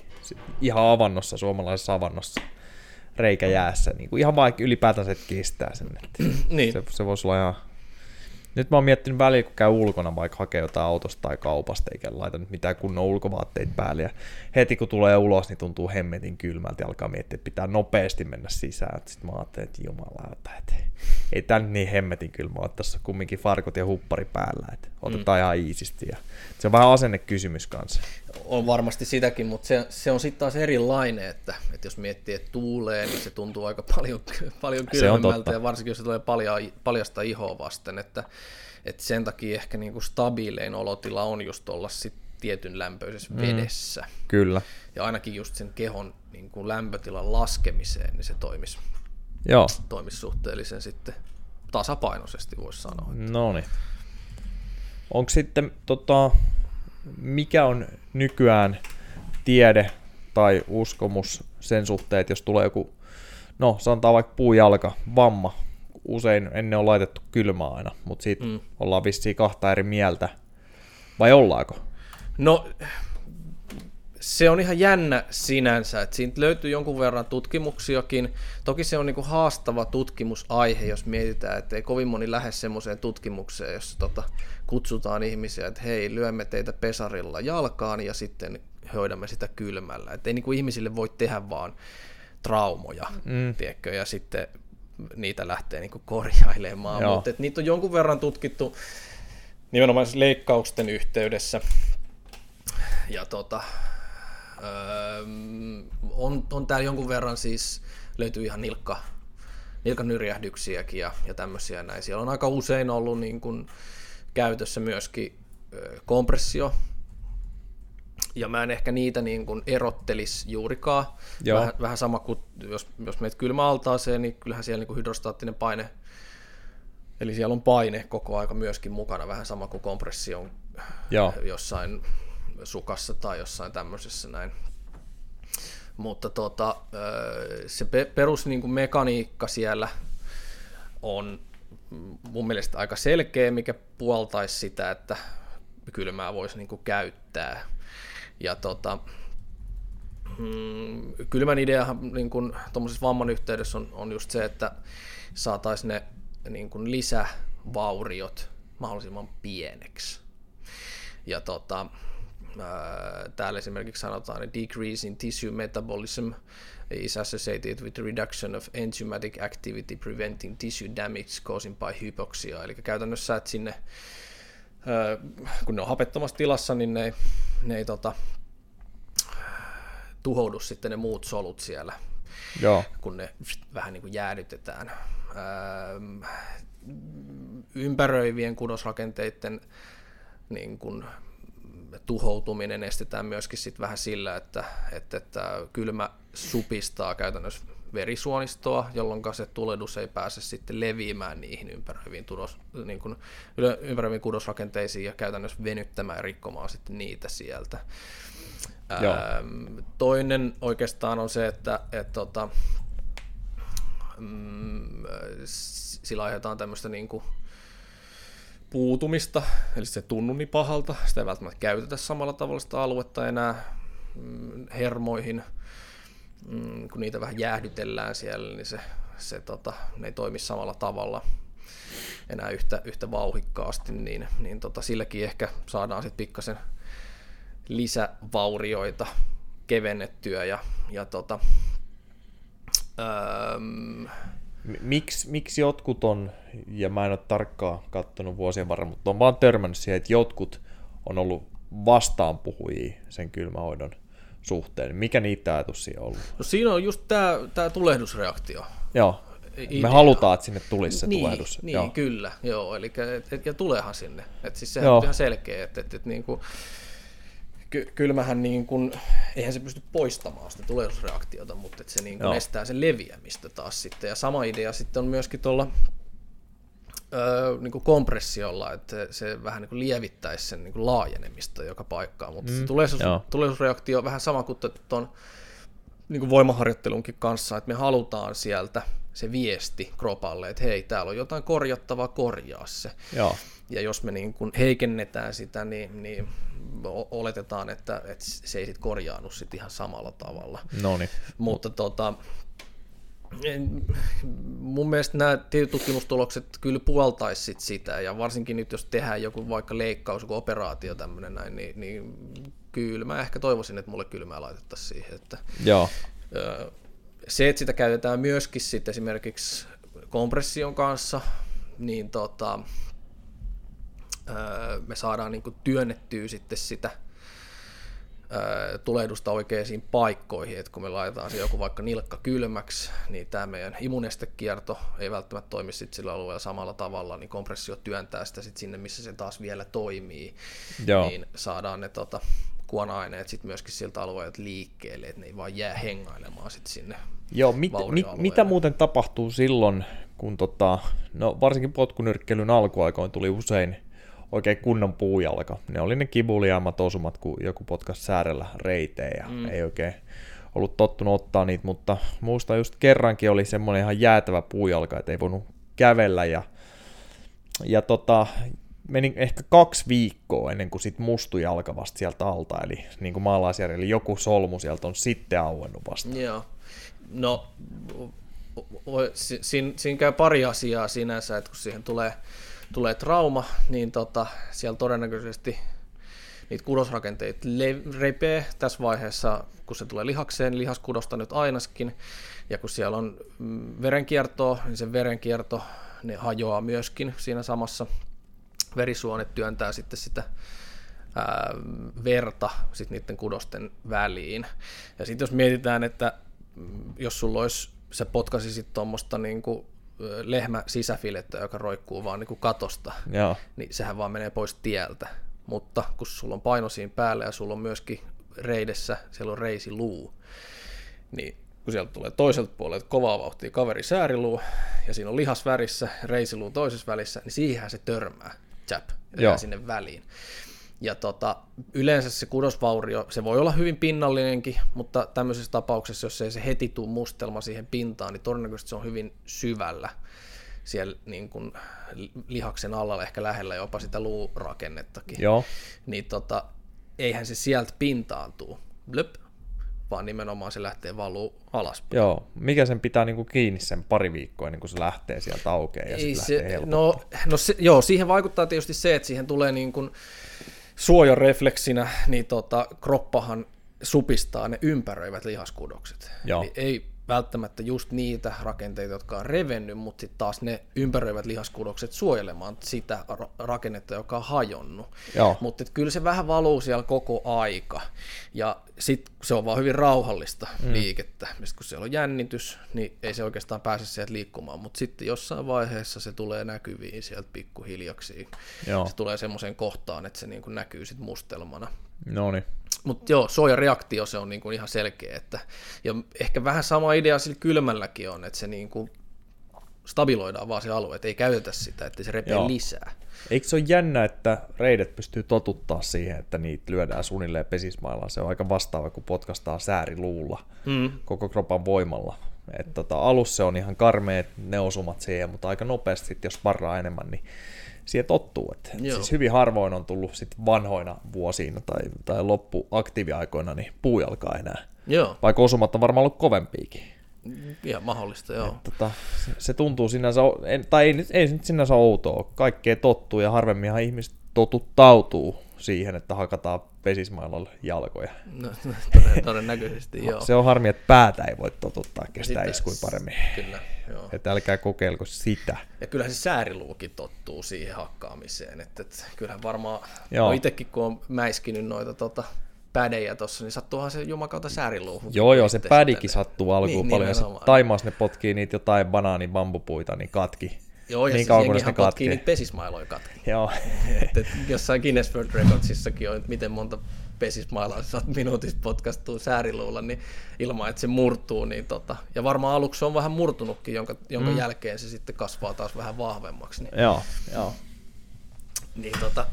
ihan avannossa, suomalaisessa avannossa, reikä jäässä, niin kuin ihan vaikka ylipäätänsä, kestää sen. Että Niin. se, se voisi olla ihan... Nyt mä oon miettinyt välillä, kun käy ulkona, vaikka hakee jotain autosta tai kaupasta, eikä laita nyt mitään kunnon ulkovaatteita päälle. Ja heti kun tulee ulos, niin tuntuu hemmetin kylmältä ja alkaa miettiä, että pitää nopeasti mennä sisään. Sitten mä ajattelin, että jumalauta, että ei tää nyt niin hemmetin kylmä ole. Tässä on kumminkin farkot ja huppari päällä. Että otetaan mm. ihan iisisti. Ja se on vähän asennekysymys kanssa. On varmasti sitäkin, mutta se, se on sitten taas erilainen, että, että jos miettii, että tuulee, niin se tuntuu aika paljon, paljon kylmemmältä, ja varsinkin jos se tulee palja, paljasta ihoa vasten, että, että sen takia ehkä niinku stabiilein olotila on just olla sit tietyn lämpöisessä mm. vedessä. Kyllä. Ja ainakin just sen kehon niin kuin lämpötilan laskemiseen, niin se toimisi, Joo. toimisi suhteellisen sitten tasapainoisesti, voisi sanoa. No niin. Onko sitten, tota, mikä on nykyään tiede tai uskomus sen suhteen, että jos tulee joku, no sanotaan vaikka puujalka, vamma, usein ennen on laitettu kylmää aina, mutta siitä mm. ollaan vissiin kahta eri mieltä. Vai ollaanko? No, se on ihan jännä sinänsä, että siitä löytyy jonkun verran tutkimuksiakin. Toki se on niinku haastava tutkimusaihe, jos mietitään, että ei kovin moni lähde semmoiseen tutkimukseen, jossa tota, kutsutaan ihmisiä, että hei, lyömme teitä pesarilla jalkaan ja sitten hoidamme sitä kylmällä. Että ei niinku ihmisille voi tehdä vaan traumoja, mm. tiedätkö, ja sitten niitä lähtee niinku korjailemaan. Joo. Mutta niitä on jonkun verran tutkittu nimenomaan leikkausten yhteydessä. Ja tota, öö, on, on täällä jonkun verran siis, löytyy ihan nilkka, nilkanyrjähdyksiäkin ja, ja tämmöisiä näin. Siellä on aika usein ollut niin kuin käytössä myöskin kompressio, ja mä en ehkä niitä niin kuin erottelisi juurikaan. Joo. Vähän, vähän sama kuin jos, jos meet kylmäaltaaseen, niin kyllähän siellä niin kuin hydrostaattinen paine, eli siellä on paine koko aika myöskin mukana, vähän sama kuin kompressio on Joo. jossain sukassa tai jossain tämmöisessä näin. Mutta tota, se pe- perus niin siellä on mun mielestä aika selkeä, mikä puoltaisi sitä, että kylmää voisi niin kuin käyttää. Ja tota, mm, kylmän ideahan niin kuin, vamman yhteydessä on, on just se, että saataisiin ne niin kuin lisävauriot mahdollisimman pieneksi. Ja tota, täällä esimerkiksi sanotaan, että decrease in tissue metabolism is associated with the reduction of enzymatic activity preventing tissue damage causing by hypoxia. Eli käytännössä, että sinne, ää, kun ne on hapettomassa tilassa, niin ne, ne ei tota, tuhoudu sitten ne muut solut siellä, Joo. kun ne vähän niin kuin jäädytetään. Öö, ympäröivien kudosrakenteiden niin kuin tuhoutuminen estetään myöskin sit vähän sillä, että, että, että kylmä supistaa käytännössä verisuonistoa, jolloin se tulehdus ei pääse sitten leviämään niihin ympäröiviin, tudos, niin kuin, ympäröiviin kudosrakenteisiin ja käytännössä venyttämään ja rikkomaan sitten niitä sieltä. Ää, toinen oikeastaan on se, että et, tota, mm, sillä aiheutetaan tämmöistä niin kuin puutumista, eli se tunnu niin pahalta, sitä ei välttämättä käytetä samalla tavalla sitä aluetta enää mm, hermoihin, mm, kun niitä vähän jäähdytellään siellä, niin se, se tota, ne ei toimi samalla tavalla enää yhtä, yhtä vauhikkaasti, niin, niin tota, silläkin ehkä saadaan sitten pikkasen lisävaurioita kevennettyä ja, ja tota, öö, Miksi, miksi jotkut on, ja mä en ole tarkkaan katsonut vuosien varrella, mutta on vaan törmännyt siihen, että jotkut on ollut vastaanpuhujia sen kylmähoidon suhteen. Mikä niitä ajatus siinä on ollut? No siinä on just tämä, tämä tulehdusreaktio. Joo. Idea. Me halutaan, että sinne tulisi se niin, tulehdus. Niin, joo. kyllä. Joo, eli, et, et, ja tuleehan sinne. Et siis sehän joo. on ihan selkeä, että et, et, niin kuin, ky- kylmähän niin kuin, eihän se pysty poistamaan sitä tulehdusreaktiota, mutta että se niin kuin estää sen leviämistä taas sitten. Ja sama idea sitten on myöskin tuolla öö, niin kuin kompressiolla, että se vähän niin kuin lievittäisi sen niin kuin laajenemista joka paikkaan, mutta mm, se tulehdus, tulehdusreaktio on vähän sama kuin tuon niin kuin voimaharjoittelunkin kanssa, että me halutaan sieltä se viesti kropalle, että hei, täällä on jotain korjattavaa, korjaa se. Joo. Ja jos me niin kuin heikennetään sitä, niin, niin oletetaan, että, että se ei sitten korjaannu sit ihan samalla tavalla. Noniin. Mutta tota, mun mielestä nämä tutkimustulokset kyllä puoltaisi sitä, ja varsinkin nyt jos tehdään joku vaikka leikkaus, joku operaatio tämmöinen näin, niin, niin kyllä mä ehkä toivoisin, että mulle kylmää laitettaisiin siihen. Että, Joo. Se, että sitä käytetään myöskin sitten esimerkiksi kompression kanssa, niin tota, me saadaan niin kuin työnnettyä sitten sitä tulehdusta oikeisiin paikkoihin, että kun me laitetaan se joku vaikka nilkka kylmäksi, niin tämä meidän imunestekierto ei välttämättä toimi sit sillä alueella samalla tavalla, niin kompressio työntää sitä sit sinne, missä se taas vielä toimii, Joo. niin saadaan ne tota, kuona-aineet sitten myöskin siltä alueelta liikkeelle, että ne ei vaan jää hengailemaan sitten sinne Joo, mit, mit, mitä muuten tapahtuu silloin, kun tota, no varsinkin potkunyrkkelyn alkuaikoin tuli usein oikein kunnon puujalka. Ne oli ne kivuliaammat osumat, kun joku potkas säärellä reiteen ja mm. ei oikein ollut tottunut ottaa niitä, mutta muusta just kerrankin oli semmoinen ihan jäätävä puujalka, että ei voinut kävellä ja, ja tota, meni ehkä kaksi viikkoa ennen kuin sit mustui jalka vasta sieltä alta, eli niin kuin maalaisjärjellä, eli joku solmu sieltä on sitten auennut vasta. Joo, no siinä, siinä käy pari asiaa sinänsä, että kun siihen tulee tulee trauma, niin tota, siellä todennäköisesti niitä kudosrakenteita le- repee tässä vaiheessa, kun se tulee lihakseen, lihaskudosta nyt ainaskin, ja kun siellä on mm, verenkiertoa, niin se verenkierto ne hajoaa myöskin siinä samassa. Verisuonet työntää sitten sitä ää, verta sit niiden kudosten väliin. Ja sitten jos mietitään, että mm, jos sulla olisi, se potkasi sitten tuommoista niin lehmä sisäfilettä, joka roikkuu vaan niin kuin katosta, Joo. niin sehän vaan menee pois tieltä. Mutta kun sulla on paino siinä päällä ja sulla on myöskin reidessä, siellä on reisiluu, niin kun sieltä tulee toiselta puolelta kovaa vauhtia kaveri sääriluu, ja siinä on lihas värissä, reisiluu toisessa välissä, niin siihen se törmää, chap, ja sinne väliin. Ja tota, yleensä se kudosvaurio, se voi olla hyvin pinnallinenkin, mutta tämmöisessä tapauksessa, jos ei se heti tule mustelma siihen pintaan, niin todennäköisesti se on hyvin syvällä siellä niin kuin lihaksen alla ehkä lähellä jopa sitä luurakennettakin. Joo. Niin tota, eihän se sieltä pintaantuu, blöp, vaan nimenomaan se lähtee valuu alaspäin. Joo, mikä sen pitää niinku kiinni sen pari viikkoa, niin kun se lähtee sieltä aukeaa ja sitten se, lähtee no, no se, joo, siihen vaikuttaa tietysti se, että siihen tulee niin kuin suojarefleksinä, niin tota, kroppahan supistaa ne ympäröivät lihaskudokset. Joo. Eli ei välttämättä just niitä rakenteita, jotka on revennyt, mutta sitten taas ne ympäröivät lihaskudokset suojelemaan sitä ra- rakennetta, joka on hajonnut. Mutta kyllä se vähän valuu siellä koko aika. Ja sitten se on vaan hyvin rauhallista mm. liikettä. Ja sit kun siellä on jännitys, niin ei se oikeastaan pääse sieltä liikkumaan. Mutta sitten jossain vaiheessa se tulee näkyviin sieltä pikkuhiljaksi. Joo. Se tulee semmoiseen kohtaan, että se niin kuin näkyy sitten mustelmana. No niin. Mutta joo, suojareaktio se on niinku ihan selkeä. Että, ja ehkä vähän sama idea sillä kylmälläkin on, että se niinku stabiloidaan vaan se alue, että ei käytetä sitä, että se repee Joo. lisää. Eikö se ole jännä, että reidet pystyy totuttaa siihen, että niitä lyödään suunnilleen pesismaillaan? Se on aika vastaava, kun potkastaa sääriluulla Mm. koko kropan voimalla. Et tota, alussa se on ihan karmeet ne osumat siihen, mutta aika nopeasti, jos varraa enemmän, niin siihen tottuu. Et, et siis hyvin harvoin on tullut sit vanhoina vuosina tai, tai loppuaktiiviaikoina niin puujalkaa enää. Joo, Vaikka osumat on varmaan ollut kovempiakin. Ihan mahdollista, joo. Tota, se, se tuntuu sinänsä, en, tai ei, nyt- ei se nyt sinänsä outoa. Kaikkea tottuu ja harvemminhan ihmiset totuttautuu siihen, että hakataan pesismailalla jalkoja. No, toden- todennäköisesti, joo. Se on harmi, että päätä ei voi totuttaa kestää Sitä- iskuin paremmin. Kyllä, joo. Että älkää kokeilko sitä. Ja kyllähän se sääriluukin tottuu siihen hakkaamiseen. Että, että kyllähän varmaan, Joo. no itsekin kun on mäiskinyt noita tota, pädejä tuossa, niin sattuuhan se jumakauta sääriluuhun. Joo, joo, se pädikin sattuu alkuun Niin, paljon. Ja se nimenomaan. Taimaassa ne potkii niitä jotain banaani bambupuita, niin katki. Joo, ja niin niin siis jengihän potkii niitä pesismailoja katki. Joo, *laughs* että et jossain Guinness World Recordsissakin on, että miten monta pesismailaa saat minuutissa potkastua sääriluulla, niin ilman, että se murtuu. Niin tota, ja varmaan aluksi se on vähän murtunutkin, jonka, jonka mm. jälkeen se sitten kasvaa taas vähän vahvemmaksi. Niin, joo, joo. niin tota,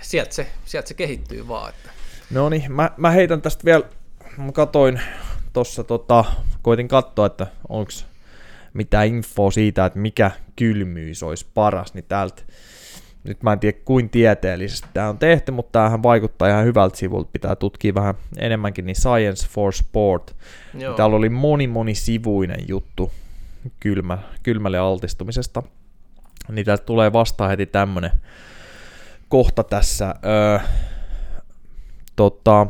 sieltä, se, sieltä se kehittyy vaan. Että, No niin, mä, mä heitän tästä vielä, mä katoin tuossa, tota, koitin katsoa, että onko mitään infoa siitä, että mikä kylmyys olisi paras, niin täältä, nyt mä en tiedä kuin tieteellisesti tämä on tehty, mutta tämähän vaikuttaa ihan hyvältä sivulta, pitää tutkia vähän enemmänkin, niin Science for Sport, joo, Täällä oli moni moni sivuinen juttu kylmä, kylmälle altistumisesta. Niin täältä tulee vastaan heti tämmönen kohta tässä. Öö, tota,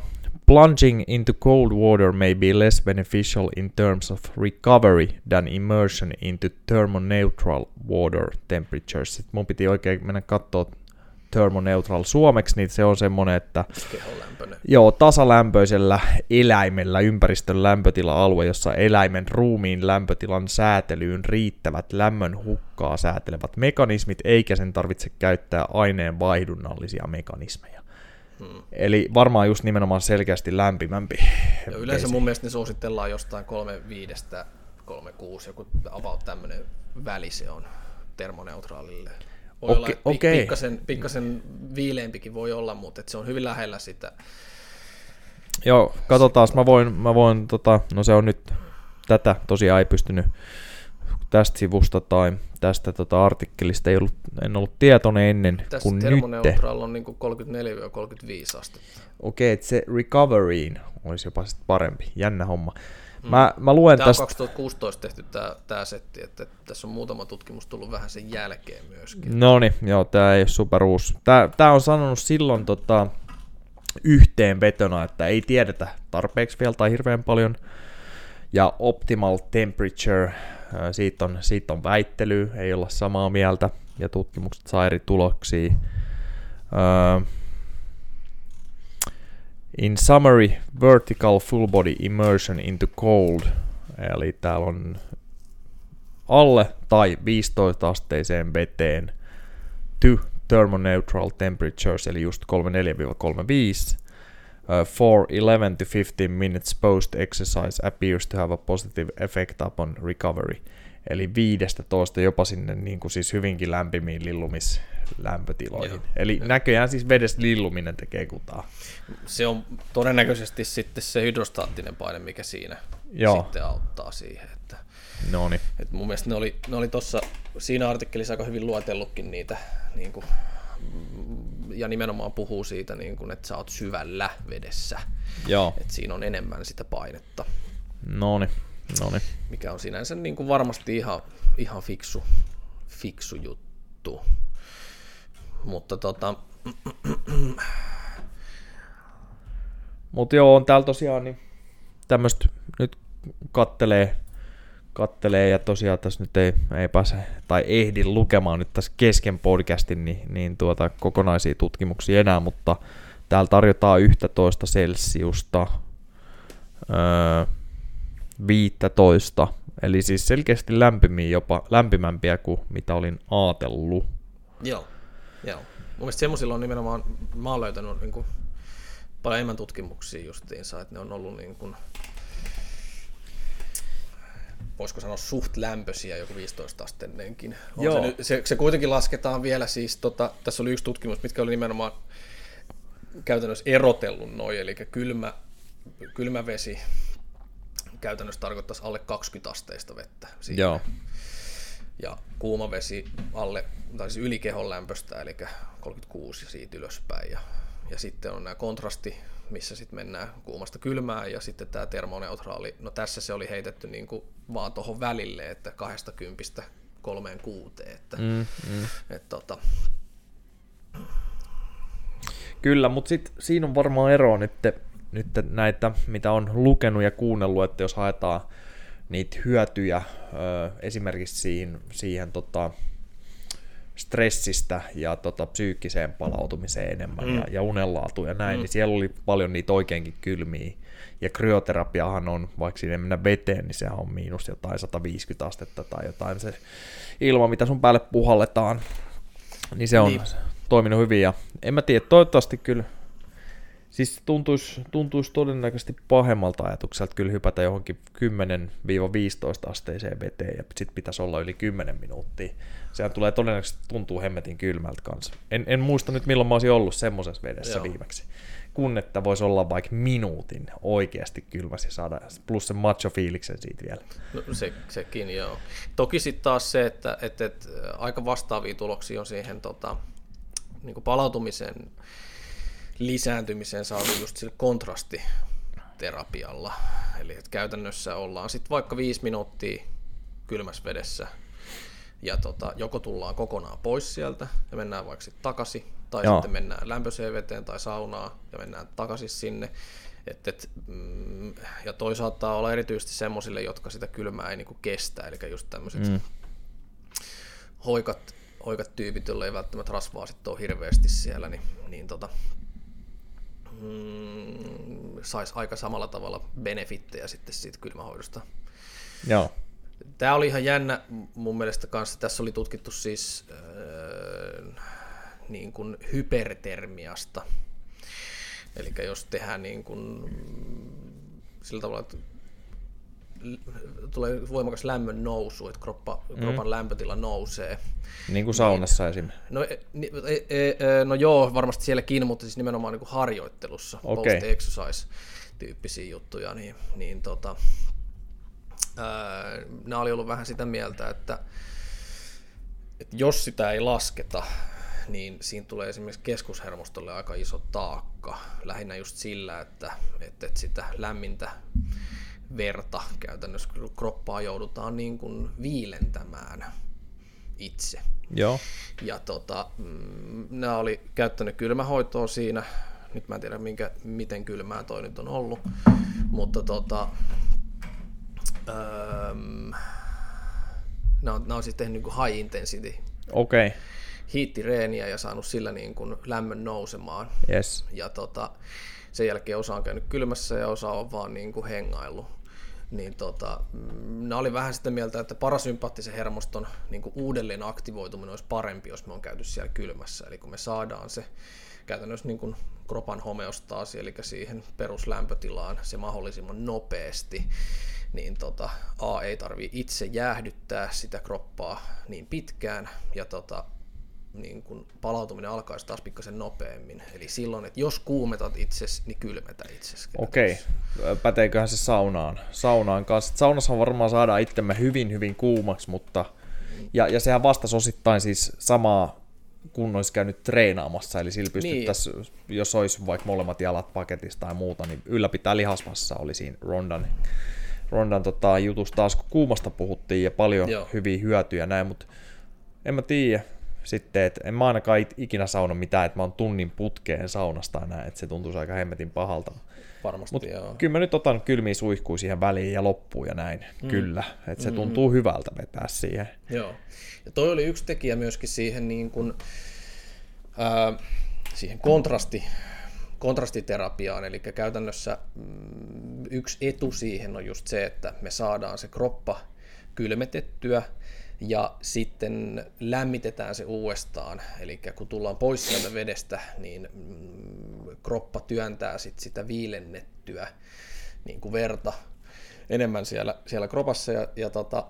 plunging into cold water may be less beneficial in terms of recovery than immersion into thermoneutral water temperatures. Sitten mun piti oikein mennä katsoa thermoneutral suomeksi, niin se on semmonen, että. Joo, tasalämpöisellä eläimellä ympäristön lämpötila-alue, jossa eläimen ruumiin lämpötilan säätelyyn riittävät lämmön hukkaa säätelevät mekanismit, eikä sen tarvitse käyttää aineen vaihdunnallisia mekanismeja. Hmm. Eli varmaan just nimenomaan selkeästi lämpimämpi. Ja yleensä mun mielestä ne suositellaan jostain 3.5 3.6, joku about tämmöinen väli se on termoneutraalille. Voi Okei, olla, okei. pikkasen, pikkasen viileämpikin voi olla, mutta et se on hyvin lähellä sitä. Joo, katsotaan, mä voin, mä voin tota, no se on nyt, tätä tosiaan ei pystynyt tästä sivusta tai tästä tota artikkelista, ei ollut, en ollut tietoinen ennen Tässä kuin nyt. termoneutral on niin 34-35 astetta. Okei, että se recoveryin olisi jopa sit parempi. Jännä homma. Mä, mä luen Tämä on tästä... 2016 tehty tämä, tämä setti, että tässä on muutama tutkimus tullut vähän sen jälkeen myöskin. No niin, joo, tää ei ole super uusi. Tää, tää on sanonut silloin tota, yhteenvetona, että ei tiedetä tarpeeksi vielä tai hirveän paljon. Ja optimal temperature, siitä on, siitä on väittely, ei olla samaa mieltä, ja tutkimukset saa eri tuloksia. Ää, In summary, vertical full body immersion into cold, eli täällä on alle tai 15 asteiseen veteen to thermoneutral temperatures, eli just 34-35, uh, for 11 to 15 minutes post exercise appears to have a positive effect upon recovery. Eli 15 jopa sinne niin kuin siis hyvinkin lämpimiin lillumislämpötiloihin. Joo. Eli näköjään siis vedestä lilluminen tekee kutaa. Se on todennäköisesti sitten se hydrostaattinen paine, mikä siinä Joo. sitten auttaa siihen. Että, No niin. Et mun mielestä ne oli, ne oli tossa, siinä artikkelissa aika hyvin luotellutkin niitä, niin kuin, ja nimenomaan puhuu siitä, niin kuin, että sä oot syvällä vedessä. Joo. Et siinä on enemmän sitä painetta, No niin. No niin. mikä on sinänsä niin kuin varmasti ihan, ihan fiksu, fiksu juttu. Mutta tota, Mutta joo, on täällä tosiaan niin tämmöistä nyt kattelee, kattelee ja tosiaan tässä nyt ei, ei pääse tai ehdi lukemaan nyt tässä kesken podcastin niin, niin tuota, kokonaisia tutkimuksia enää, mutta täällä tarjotaan 11 Celsiusta, öö, 15, eli siis selkeästi lämpimiä jopa lämpimämpiä kuin mitä olin ajatellut. Joo, joo. Mun mielestä semmoisilla on nimenomaan, mä oon löytänyt niin kuin, paljon enemmän tutkimuksia justiinsa, että ne on ollut niin kuin, voisiko sanoa suht lämpöisiä joku 15 asteinenkin. On Joo. Se, nyt- se, se, kuitenkin lasketaan vielä siis, tota, tässä oli yksi tutkimus, mitkä oli nimenomaan käytännössä erotellut noin, eli kylmä, kylmä vesi käytännössä tarkoittaisi alle 20 asteista vettä. Siinä Joo, ja kuuma vesi alle, tai siis yli kehon lämpöstä, eli 36 ja siitä ylöspäin. Ja, ja sitten on nämä kontrasti, missä sitten mennään kuumasta kylmään, ja sitten tämä termoneutraali, no tässä se oli heitetty niin kuin vaan tuohon välille, että 20 kolmeen kuuteen, että, mm, mm. että tota, Kyllä, mutta sit siinä on varmaan eroa nyt, nyt näitä, mitä on lukenut ja kuunnellut, että jos haetaan niitä hyötyjä ö, esimerkiksi siihen, siihen tota, stressistä ja tota, psyykkiseen palautumiseen enemmän mm. ja, ja unenlaatuun ja näin, mm. niin siellä oli paljon niitä oikeinkin kylmiä. Ja kryoterapiahan on, vaikka siinä ei mennä veteen, niin sehän on miinus jotain 150 astetta tai jotain se ilma, mitä sun päälle puhalletaan. Niin se on niin. toiminut hyvin ja en mä tiedä, toivottavasti kyllä Siis tuntuisi, tuntuisi todennäköisesti pahemmalta ajatukselta kyllä hypätä johonkin 10-15 asteiseen veteen ja sit pitäisi olla yli 10 minuuttia. Sehän tulee todennäköisesti tuntuu hemmetin kylmältä kanssa. En, en muista nyt milloin mä olisin ollut semmoisessa vedessä Joo. Viimeksi. Kun että voisi olla vaikka minuutin oikeasti kylmäs ja saada plus sen macho-fiiliksen siitä vielä. No, se, sekin joo. Toki sitten taas se, että, että, että aika vastaavia tuloksia on siihen tota, niin palautumisen lisääntymiseen saatu just sillä kontrastiterapialla. Eli että käytännössä ollaan sitten vaikka viisi minuuttia kylmässä vedessä ja tota, joko tullaan kokonaan pois sieltä ja mennään vaikka sitten takaisin, tai Joo. sitten mennään lämpöiseen veteen tai saunaan ja mennään takaisin sinne. Et, et, mm, ja toi saattaa olla erityisesti semmoisille, jotka sitä kylmää ei niinku kestä, eli just tämmöiset mm. hoikat, hoikat tyypit, joilla ei välttämättä rasvaa sitten ole hirveästi siellä, niin, niin tota, mm, saisi aika samalla tavalla benefittejä sitten siitä kylmähoidosta. Joo. Tämä oli ihan jännä mun mielestä kanssa. Tässä oli tutkittu siis äh, niin kuin hypertermiasta. Eli jos tehdään niin kuin, sillä tavalla, että tulee voimakas lämmön nousu, että kroppa, mm. kropan lämpötila nousee. Niin kuin saunassa esim. No, e, ni- e, e, e, no joo, varmasti sielläkin, mutta siis nimenomaan niin kuin harjoittelussa, Okei. post-exercise-tyyppisiä juttuja, niin, niin tota, ää, nämä oli ollut vähän sitä mieltä, että, että jos sitä ei lasketa, niin siinä tulee esimerkiksi keskushermostolle aika iso taakka, lähinnä just sillä, että, että, että sitä lämmintä verta käytännössä kroppaa joudutaan niin kuin viilentämään itse. Joo. Ja tota, mm, nämä oli käyttänyt kylmähoitoa siinä. Nyt mä en tiedä, minkä, miten kylmää toi nyt on ollut. Mutta tota, öö, nämä on, nämä on siis tehnyt niin high intensity Okei. Okay. hiittireeniä ja saanut sillä niin kuin lämmön nousemaan. Yes. Ja tota, sen jälkeen osa on käynyt kylmässä ja osa on vaan niin kuin hengaillut. Niin tota, mm, ne oli vähän sitä mieltä, että parasympaattisen hermoston niin uudelleen aktivoituminen olisi parempi, jos me on käyty siellä kylmässä. Eli kun me saadaan se käytännössä niin kuin kropan homeostaasi, eli siihen peruslämpötilaan se mahdollisimman nopeasti, niin tota, A ei tarvi itse jäähdyttää sitä kroppaa niin pitkään, ja tota, niin kun palautuminen alkaisi taas pikkasen nopeammin. Eli silloin, että jos kuumetat itsesi, niin kylmetä itsesi. Okei, päteeköhän se saunaan? Saunaan kanssa. Saunassa varmaan saadaan itsemme hyvin, hyvin kuumaksi, mutta ja, ja sehän vastasi osittain siis samaa kun olisi käynyt treenaamassa, eli sillä pystyttäisiin, niin. jos olisi vaikka molemmat jalat paketista tai muuta, niin ylläpitää lihasmassa oli siinä Rondan, Rondan tota, jutusta taas, kun kuumasta puhuttiin ja paljon Joo. hyviä hyötyjä näin, mutta en mä tiedä sitten, että en mä ainakaan ikinä sauna mitään, että mä oon tunnin putkeen saunasta enää, että se tuntuisi aika hemmetin pahalta. Varmasti, Mut joo. Kyllä mä nyt otan kylmiä suihkuja siihen väliin ja loppuun ja näin, mm. kyllä. Että se mm-hmm. tuntuu hyvältä vetää siihen. Joo. Ja toi oli yksi tekijä myöskin siihen, niin kun, ää, siihen kontrasti, kontrastiterapiaan, eli käytännössä mm, yksi etu siihen on just se, että me saadaan se kroppa kylmetettyä ja sitten lämmitetään se uudestaan. Eli kun tullaan pois sieltä vedestä, niin mm, kroppa työntää sit sitä viilennettyä niin kuin verta enemmän siellä, siellä kropassa ja, ja tota,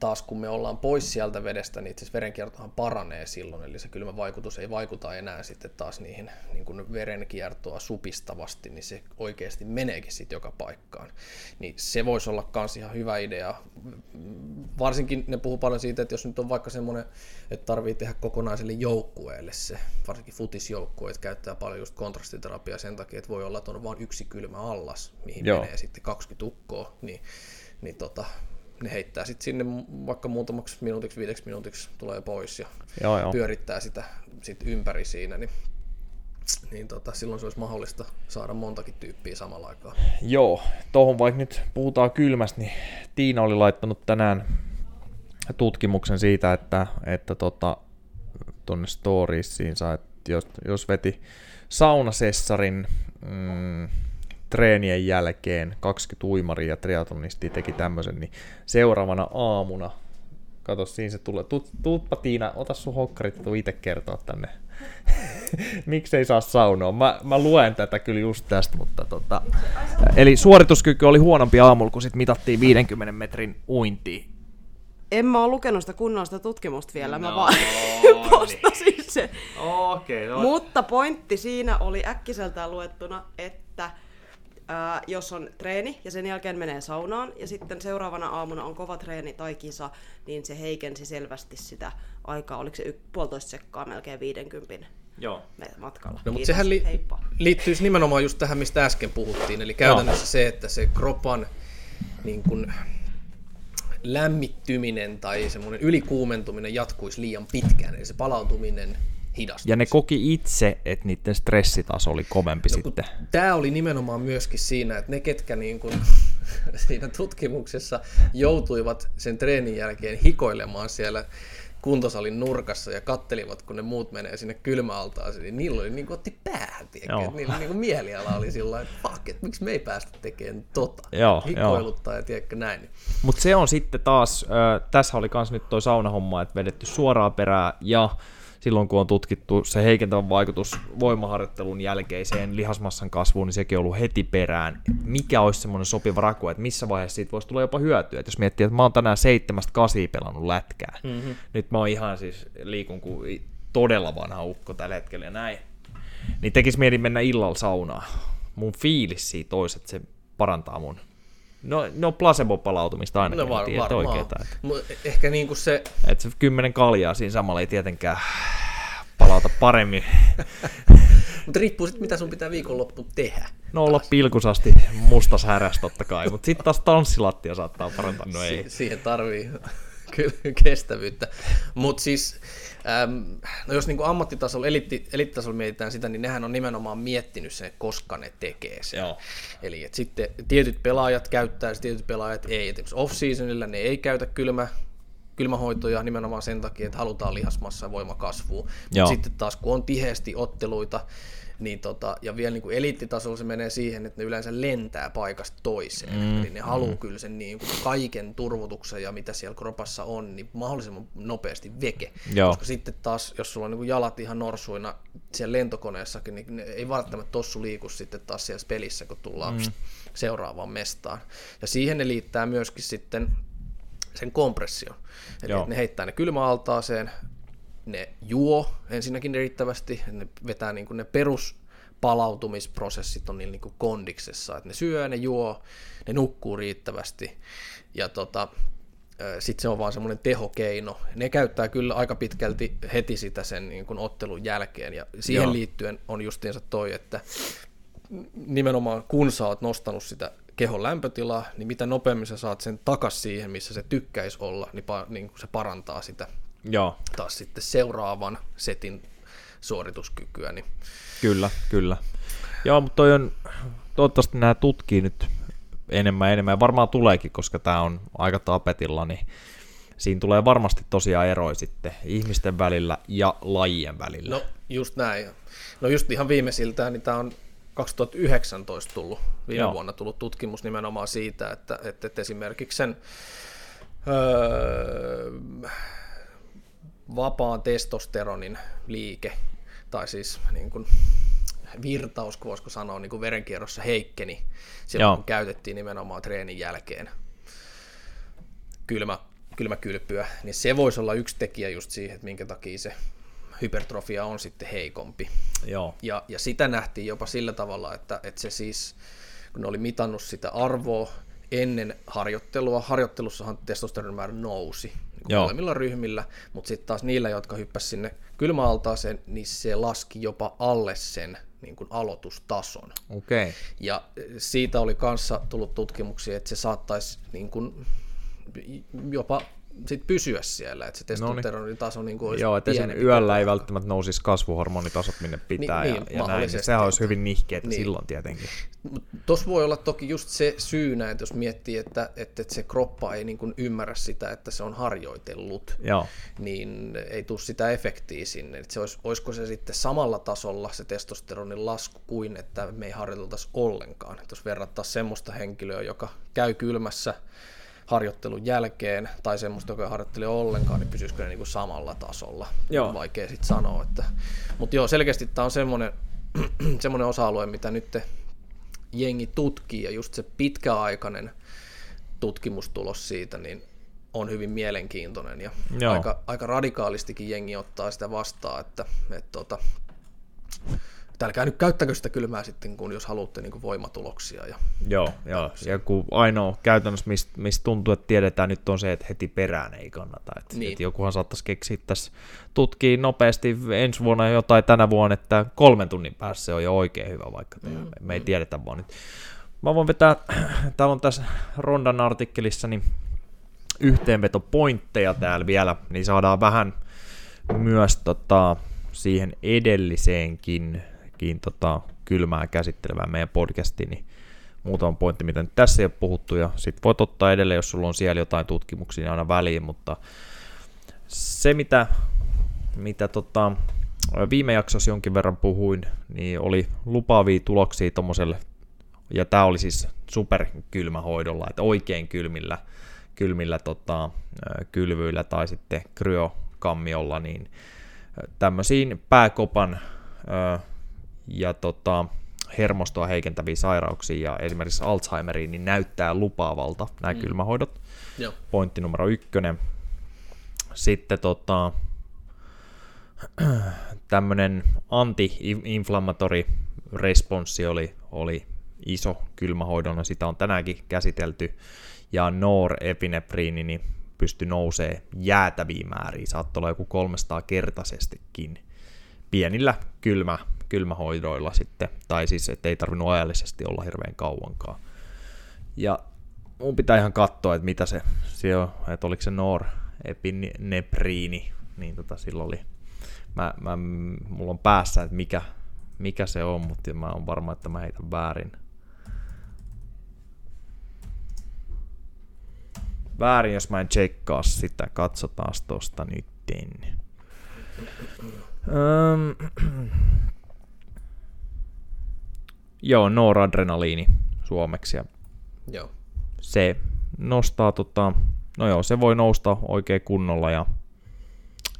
taas kun me ollaan pois sieltä vedestä, niin itse verenkiertohan paranee silloin, eli se kylmä vaikutus ei vaikuta enää sitten taas niihin niin kuin verenkiertoa supistavasti, niin se oikeasti meneekin sitten joka paikkaan. Niin se voisi olla myös ihan hyvä idea. Varsinkin ne puhuu paljon siitä, että jos nyt on vaikka semmoinen, että tarvii tehdä kokonaiselle joukkueelle se, varsinkin futisjoukkue, että käyttää paljon just kontrastiterapiaa sen takia, että voi olla, että on vain yksi kylmä allas, mihin Joo. menee sitten 20 tukkoa, niin, niin tota, ne heittää sitten sinne vaikka muutamaksi minuutiksi, viideksi minuutiksi tulee pois ja joo, joo. pyörittää sitä sit ympäri siinä, niin, niin tota, silloin se olisi mahdollista saada montakin tyyppiä samalla aikaa. Joo, tuohon vaikka nyt puhutaan kylmästä, niin Tiina oli laittanut tänään tutkimuksen siitä, että, että tota, tuonne storiesiin että jos, jos veti saunasessarin mm, treenien jälkeen 20 uimaria ja triatlonisti teki tämmöisen, niin seuraavana aamuna, kato siinä se tulee, Tuut, tuutpa Tiina, ota sun hokkarit ja tuu itse kertoa tänne. *laughs* Miksei saa saunoa? Mä, mä luen tätä kyllä just tästä, mutta tota... Eli suorituskyky oli huonompi aamulla, kun sit mitattiin 50 metrin uintia. En mä ole lukenut sitä kunnollista tutkimusta vielä, no, mä vaan *laughs* postasin sen. Okay, no. Mutta pointti siinä oli äkkiseltään luettuna, että ää, jos on treeni ja sen jälkeen menee saunaan ja sitten seuraavana aamuna on kova treeni tai kisa, niin se heikensi selvästi sitä aikaa. Oliko se y- puolitoista sekkaa melkein 50 Joo. matkalla. No, mutta sehän li- liittyy nimenomaan just tähän, mistä äsken puhuttiin. Eli käytännössä Joo. se, että se kropan niin kun, lämmittyminen tai semmoinen ylikuumentuminen jatkuisi liian pitkään. Eli se palautuminen Ja ne koki itse, että niiden stressitaso oli kovempi no, sitten. Tämä oli nimenomaan myöskin siinä, että ne ketkä niin kuin *laughs* siinä tutkimuksessa joutuivat sen treenin jälkeen hikoilemaan siellä kuntosalin nurkassa ja kattelivat, kun ne muut menee sinne kylmäaltaaseen, niin niillä oli niin kuin otti päähän, tiedätkö? Niillä niin kuin mieliala oli sillä että fuck, että miksi me ei päästä tekemään tota, joo, hikoiluttaa ja tiedätkö näin. Mutta se on sitten taas, äh, tässä oli myös nyt toi saunahomma, että vedetty suoraa perää ja silloin kun on tutkittu se heikentävä vaikutus voimaharjoittelun jälkeiseen lihasmassan kasvuun, niin sekin on ollut heti perään. Mikä olisi semmoinen sopiva raku, että missä vaiheessa siitä voisi tulla jopa hyötyä. Että jos miettii, että mä oon tänään seitsemästä kasi pelannut lätkää, mm-hmm. nyt mä oon ihan siis liikun kuin todella vanha ukko tällä hetkellä ja näin, niin tekisi mieli mennä illalla saunaan. Mun fiilis siitä olisi, että se parantaa mun No, no placebo-palautumista aina. No var, tiedä. Että... Ehkä niin kuin se... Että se kymmenen kaljaa siinä samalla ei tietenkään palauta paremmin. *laughs* mutta riippuu sitten, mitä sun pitää viikonloppu tehdä. No olla pilkusasti mustas häräs totta kai, mutta sitten taas tanssilattia saattaa parantaa, no ei. Si- siihen tarvii kestävyyttä. Mutta siis Ähm, no jos niin kuin ammattitasolla, elitti, elittitasolla mietitään sitä, niin nehän on nimenomaan miettinyt sen, koska ne tekee sen. Joo. Eli että sitten tietyt pelaajat käyttää, tietyt pelaajat ei. Esimerkiksi off-seasonilla ne ei käytä kylmä, kylmähoitoja nimenomaan sen takia, että halutaan lihasmassa ja voimakasvua. Mutta sitten taas kun on tiheästi otteluita, niin tota, ja vielä niin kuin eliittitasolla se menee siihen, että ne yleensä lentää paikasta toiseen. Mm. Eli ne haluaa mm. kyllä sen niin kuin kaiken turvotuksen ja mitä siellä kropassa on, niin mahdollisimman nopeasti veke. Joo. Koska sitten taas, jos sulla on niin kuin jalat ihan norsuina siellä lentokoneessakin, niin ne ei välttämättä tossu liiku sitten taas siellä pelissä, kun tullaan mm. seuraavaan mestaan. Ja siihen ne liittää myöskin sitten sen kompression. Eli ne heittää ne kylmäaltaaseen, ne juo ensinnäkin riittävästi, ne vetää niin kuin ne peruspalautumisprosessit on niillä niin kuin kondiksessa, että ne syö, ne juo, ne nukkuu riittävästi ja tota, sitten se on vaan semmoinen tehokeino. Ne käyttää kyllä aika pitkälti heti sitä sen niin kuin ottelun jälkeen ja siihen Joo. liittyen on justiinsa toi, että nimenomaan kun sä oot nostanut sitä kehon lämpötilaa, niin mitä nopeammin sä saat sen takas siihen, missä se tykkäisi olla, niin, pa- niin se parantaa sitä Joo, taas sitten seuraavan setin suorituskykyä. Niin kyllä, kyllä. Joo, mutta toi on, toivottavasti nämä tutkii nyt enemmän ja enemmän. Ja varmaan tuleekin, koska tämä on aika tapetilla, niin siinä tulee varmasti tosiaan eroja sitten ihmisten välillä ja lajien välillä. No just näin. No just ihan viimeisiltään, niin tämä on 2019 tullut, viime Joo. Vuonna tullut tutkimus nimenomaan siitä, että, että, että esimerkiksi sen öö, vapaan testosteronin liike, tai siis niin kuin virtaus, kun voisiko sanoa, niin kuin verenkierrossa heikkeni silloin, Joo. kun käytettiin nimenomaan treenin jälkeen kylmä, kylmäkylpyä, niin se voisi olla yksi tekijä just siihen, että minkä takia se hypertrofia on sitten heikompi. Joo, Ja, ja sitä nähtiin jopa sillä tavalla, että, että se siis, kun ne oli mitannut sitä arvoa ennen harjoittelua, harjoittelussahan testosteronin määrä nousi niin molemmilla ryhmillä, mutta sitten taas niillä, jotka hyppäsivät sinne kylmäaltaaseen, niin se laski jopa alle sen niin kuin aloitustason. okei. Okay. Ja siitä oli kanssa tullut tutkimuksia, että se saattaisi niin kuin jopa sit pysyä siellä, että se testosteronin taso niin kuin olisi Joo, että yöllä ei välttämättä nousisi kasvuhormonitasot minne pitää Niin, ja, niin, ja näin, niin sehän olisi hyvin nihkeetä niin. silloin tietenkin. Tuossa voi olla toki just se syynä, että jos miettii, että, että, että se kroppa ei niin kuin ymmärrä sitä, että se on harjoitellut, Joo, niin ei tule sitä efektiä sinne. Että se olisi, olisiko se sitten samalla tasolla se testosteronin lasku kuin, että me ei harjoiteltaisi ollenkaan. Että jos verrattaisiin semmoista henkilöä, joka käy kylmässä harjoittelun jälkeen, tai semmoista, joka ei harjoittele ollenkaan, niin pysyisikö ne niin kuin samalla tasolla. Joo. Vaikea sitten sanoa. Että... Mutta joo, selkeästi tämä on semmoinen, *clears throat* semmoinen osa-alue, mitä nyt jengi tutkii, ja just se pitkäaikainen tutkimustulos siitä, niin on hyvin mielenkiintoinen ja Joo. aika, aika radikaalistikin jengi ottaa sitä vastaan, että, että tota, että älkää nyt käyttäkö sitä kylmää sitten, kun jos haluatte niin voimatuloksia. Ja, joo, joo. Ja kun ainoa käytännössä, mistä mist tuntuu, että tiedetään nyt on se, että heti perään ei kannata. Et, Niin. et jokuhan saattaisi keksiä tässä, tutkii nopeasti ensi vuonna jotain tänä vuonna, että kolmen tunnin päässä se on jo oikein hyvä vaikka. Mm. Me ei tiedetä vaan nyt. Mä voin vetää, *clears throat* täällä on tässä Rondan artikkelissa niin yhteenvetopointteja täällä vielä, niin saadaan vähän myös tota, siihen edelliseenkin kiin, tota, kylmää käsittelevään meidän podcastiin, niin muutama pointti, mitä nyt tässä ei ole puhuttu, ja sitten voit ottaa edelleen, jos sulla on siellä jotain tutkimuksia, niin aina väliin, mutta se, mitä, mitä tota, viime jaksossa jonkin verran puhuin, niin oli lupaavia tuloksia tuommoiselle, ja tämä oli siis superkylmähoidolla, että oikein kylmillä, kylmillä tota, kylvyillä tai sitten kryokammiolla, niin tämmöisiin pääkopan ö, ja tota, hermostoa heikentäviä sairauksia ja esimerkiksi Alzheimeriin, niin näyttää lupaavalta nämä mm. kylmähoidot. joo. Pointti numero ykkönen. Sitten tota, tämmöinen anti-inflammatori responssi oli, oli iso kylmähoidon, sitä on tänäänkin käsitelty, ja norepinepriini niin pystyi nousee jäätäviä määriä, saattoi olla joku 300 kertaisestikin pienillä kylmä, kylmähoidoilla sitten, tai siis ettei tarvinnut ajallisesti olla hirveän kauankaan. Ja mun pitää ihan katsoa, että mitä se, se on, että oliko se norepinepriini, niin tota silloin oli, mä, mä, mulla on päässä, että mikä, mikä se on, mutta mä oon varma, että mä heitän väärin. Väärin, jos mä en tsekkaa sitä, katsotaan tosta nytten. Öm, Joo, noradrenaliini suomeksi ja joo. se nostaa, tota, no joo, se voi nousta oikein kunnolla ja,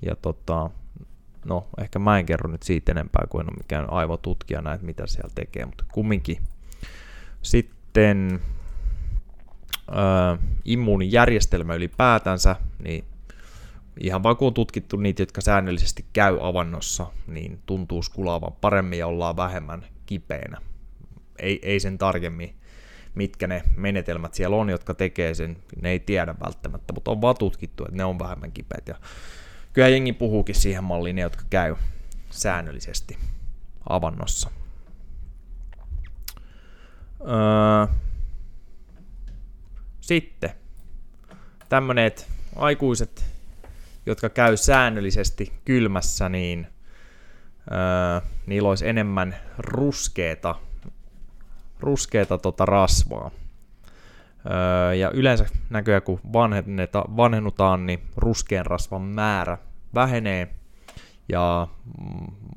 ja tota, no ehkä mä en kerro nyt siitä enempää, kuin en ole mikään aivotutkija näitä, mitä siellä tekee, mutta kumminkin. Sitten ö, immuunijärjestelmä ylipäätänsä, niin ihan vaan kun on tutkittu niitä, jotka säännöllisesti käy avannossa, niin tuntuu skulaavan paremmin ja ollaan vähemmän kipeänä. Ei, ei sen tarkemmin, mitkä ne menetelmät siellä on, jotka tekee sen, ne ei tiedä välttämättä, mutta on vaan tutkittu, että ne on vähemmän kipeät. Ja kyllä jengi puhuukin siihen malliin ne, jotka käy säännöllisesti avannossa. Öö, sitten tämmöneet aikuiset, jotka käy säännöllisesti kylmässä, niin öö, niillä olisi enemmän ruskeeta, ruskeeta tota rasvaa. Öö, ja yleensä näköjään kun vanhennutaan, niin ruskeen rasvan määrä vähenee ja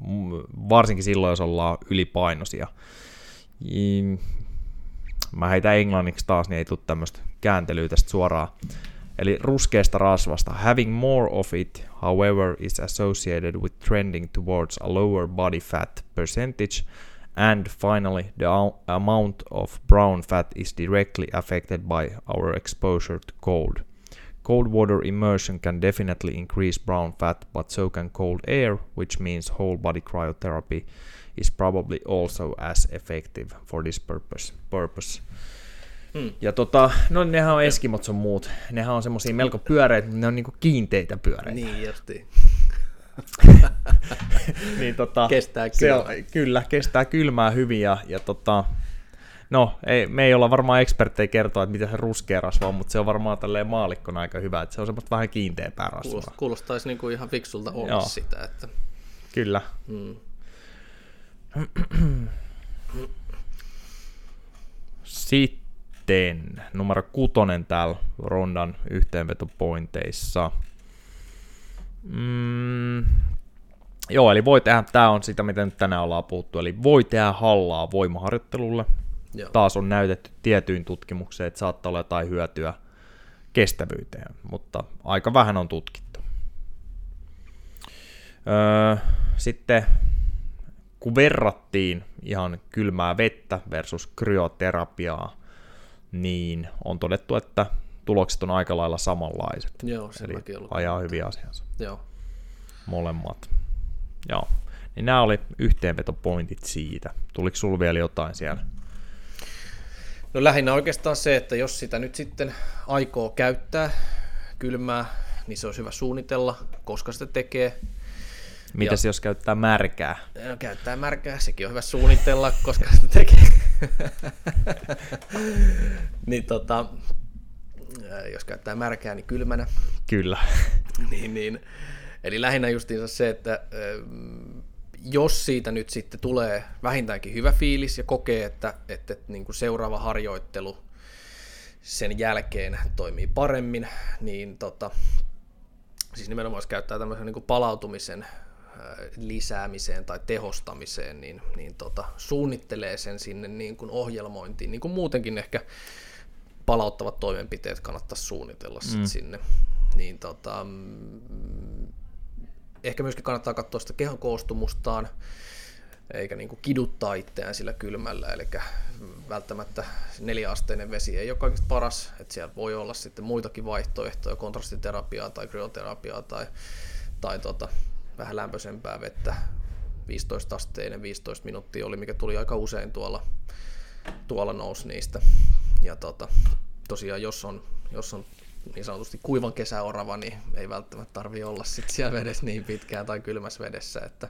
mm, varsinkin silloin, jos ollaan ylipainoisia. Mä heitän englanniksi taas, niin ei tule tämmöistä kääntelyä tästä suoraan. Eli ruskeasta rasvasta. Having more of it, however, is associated with trending towards a lower body fat percentage, and finally, the amount of brown fat is directly affected by our exposure to cold. Cold water immersion can definitely increase brown fat, but so can cold air, which means whole body cryotherapy is probably also as effective for this purpose. purpose. Hmm. Ja tota, no nehän on Eskimot sun muut. Nehän on semmosia melko pyöreitä, mutta ne on niinku kiinteitä pyöreitä. Niin justi. *laughs* niin tota, kestää kylmää. Se on, kyllä, kestää kylmää hyvin ja, ja tota, No, ei, me ei olla varmaan eksperttejä kertoa, että mitä se ruskea rasva on, mutta se on varmaan tälleen maalikkona aika hyvä, että se on semmoista vähän kiinteämpää rasvaa. Kuulostaisi niin kuin ihan fiksulta olla Joo. sitä. Että... Kyllä. Hmm. Sitten numero kutonen täällä rondan yhteenvetopointeissa. Mm, joo, eli voi tehdä, tämä on sitä, mitä nyt tänään ollaan puhuttu, eli voi tehdä hallaa voimaharjoittelulle, Joo. taas on näytetty tietyin tutkimukseen, että saattaa olla jotain hyötyä kestävyyteen, mutta aika vähän on tutkittu. Öö, sitten kun verrattiin ihan kylmää vettä versus kryoterapiaa, niin on todettu, että tulokset on aika lailla samanlaiset. Joo, se Eli ajaa hyviä asiansa. Joo. Molemmat. Joo. Niin nämä oli yhteenvetopointit siitä. Tuliko sinulla vielä jotain siellä? No lähinnä oikeastaan se, että jos sitä nyt sitten aikoo käyttää kylmää, niin se olisi hyvä suunnitella, koska sitä tekee. Mitäs ja, jos käyttää märkää? No, käyttää märkää, sekin on hyvä suunnitella, koska sitä tekee. *laughs* niin tota, jos käyttää märkää, niin kylmänä. Kyllä. *laughs* niin, niin. Eli lähinnä justiinsa se, että jos siitä nyt sitten tulee vähintäänkin hyvä fiilis ja kokee, että, että, että niin kuin seuraava harjoittelu sen jälkeen toimii paremmin, niin tota, siis nimenomaan jos käyttää tämmöisen niin kuin palautumisen lisäämiseen tai tehostamiseen, niin, niin tota, suunnittelee sen sinne niin kuin ohjelmointiin, niin kuin muutenkin ehkä palauttavat toimenpiteet kannattaisi suunnitella mm. sinne. Niin tota, mm, ehkä myöskin kannattaa katsoa sitä kehon koostumustaan, eikä niin kuin kiduttaa itseään sillä kylmällä, eli välttämättä neljäasteinen vesi ei ole kaikista paras, että siellä voi olla sitten muitakin vaihtoehtoja, kontrastiterapiaa tai kryoterapiaa tai, tai tota, vähän lämpöisempää vettä, 15 asteinen, 15 minuuttia oli, mikä tuli aika usein tuolla, tuolla nousi niistä. Ja tota, tosiaan, jos on, jos on niin sanotusti kuivan kesäorava, niin ei välttämättä tarvi olla sit siellä vedessä niin pitkään tai kylmässä vedessä, että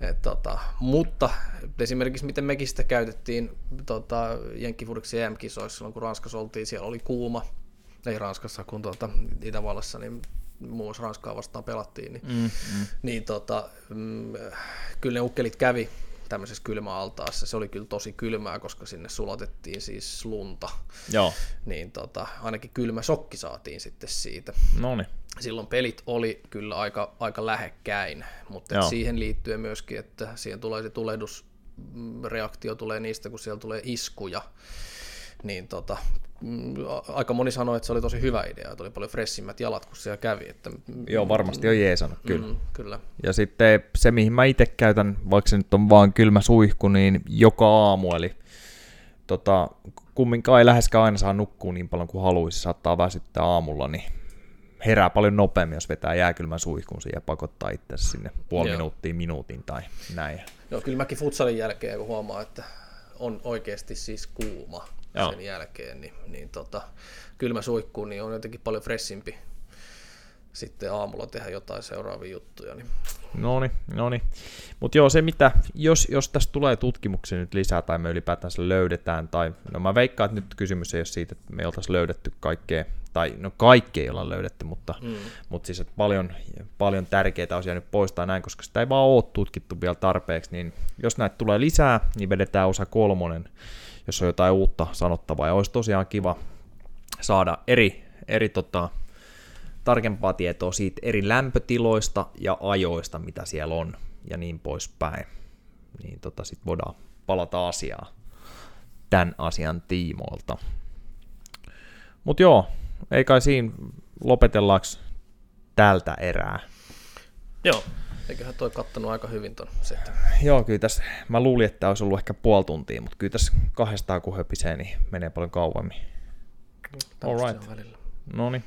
et, tota, mutta esimerkiksi miten mekin sitä käytettiin tota, Jenkkifudiksi EM-kisoissa silloin, kun Ranskassa oltiin, siellä oli kuuma, ei Ranskassa, kun tota, Itävallassa, niin muun muassa Ranskaa vastaan pelattiin, niin, mm, mm. niin tota, mm, kyllä ne ukkelit kävi tämmöisessä kylmäaltaassa. Se oli kyllä tosi kylmää, koska sinne sulatettiin siis lunta. Joo. Niin tota, ainakin kylmä sokki saatiin sitten siitä. Noniin. Silloin pelit oli kyllä aika, aika lähekkäin, mutta siihen liittyen myöskin, että siihen tulee se tulehdusreaktio tulee niistä, kun siellä tulee iskuja, niin tota, Mm, aika moni sanoi, että se oli tosi hyvä idea, että oli paljon fressimmät jalat, kun siellä kävi. Että, Joo, varmasti on jeesannut, kyllä. Mm, kyllä. Ja sitten se, mihin mä itse käytän, vaikka se nyt on vaan kylmä suihku, niin joka aamu, eli tota, kumminkaan ei läheskään aina saa nukkua niin paljon kuin haluaisi, saattaa väsyttää aamulla, niin herää paljon nopeammin, jos vetää jääkylmän suihkun ja pakottaa itse sinne puoli Joo. minuuttia, minuutin tai näin. Joo, kyllä mäkin futsalin jälkeen, kun huomaa, että on oikeasti siis kuuma Joo. sen jälkeen, niin, niin tota, kylmä suihku niin on jotenkin paljon fressimpi sitten aamulla tehdä jotain seuraavia juttuja. Niin. No niin, no niin. Mutta joo, se mitä, jos, jos tästä tulee tutkimuksia nyt lisää tai me ylipäätään se löydetään, tai no mä veikkaan, että nyt kysymys ei ole siitä, että me oltaisiin löydetty kaikkea, tai no kaikkea ei olla löydetty, mutta, mm. mutta siis että paljon, paljon tärkeitä asioita nyt poistaa näin, koska sitä ei vaan ole tutkittu vielä tarpeeksi, niin jos näitä tulee lisää, niin vedetään osa kolmonen, jos on jotain uutta sanottavaa, ja olisi tosiaan kiva saada eri, eri tota, tarkempaa tietoa siitä eri lämpötiloista ja ajoista, mitä siellä on, ja niin poispäin. Niin tota, sitten voidaan palata asiaan tämän asian tiimoilta. Mutta joo, ei kai siinä lopetellaanko tältä erää. Joo, eiköhän toi kattanut aika hyvin ton sitten. Joo, kyllä tässä, mä luulin, että olisi ollut ehkä puoli tuntia, mutta kyllä tässä kahdestaan kun höpisee, niin menee paljon kauemmin. Alright. No niin.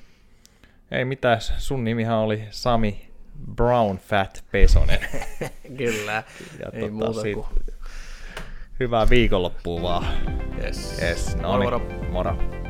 Ei mitään, sun nimihän oli Sami Brown Fat Pesonen. *laughs* Kyllä, ja ei tota, muuta sit, kuin... Hyvää viikonloppua vaan. Yes. yes. No moro, niin, moro. moro.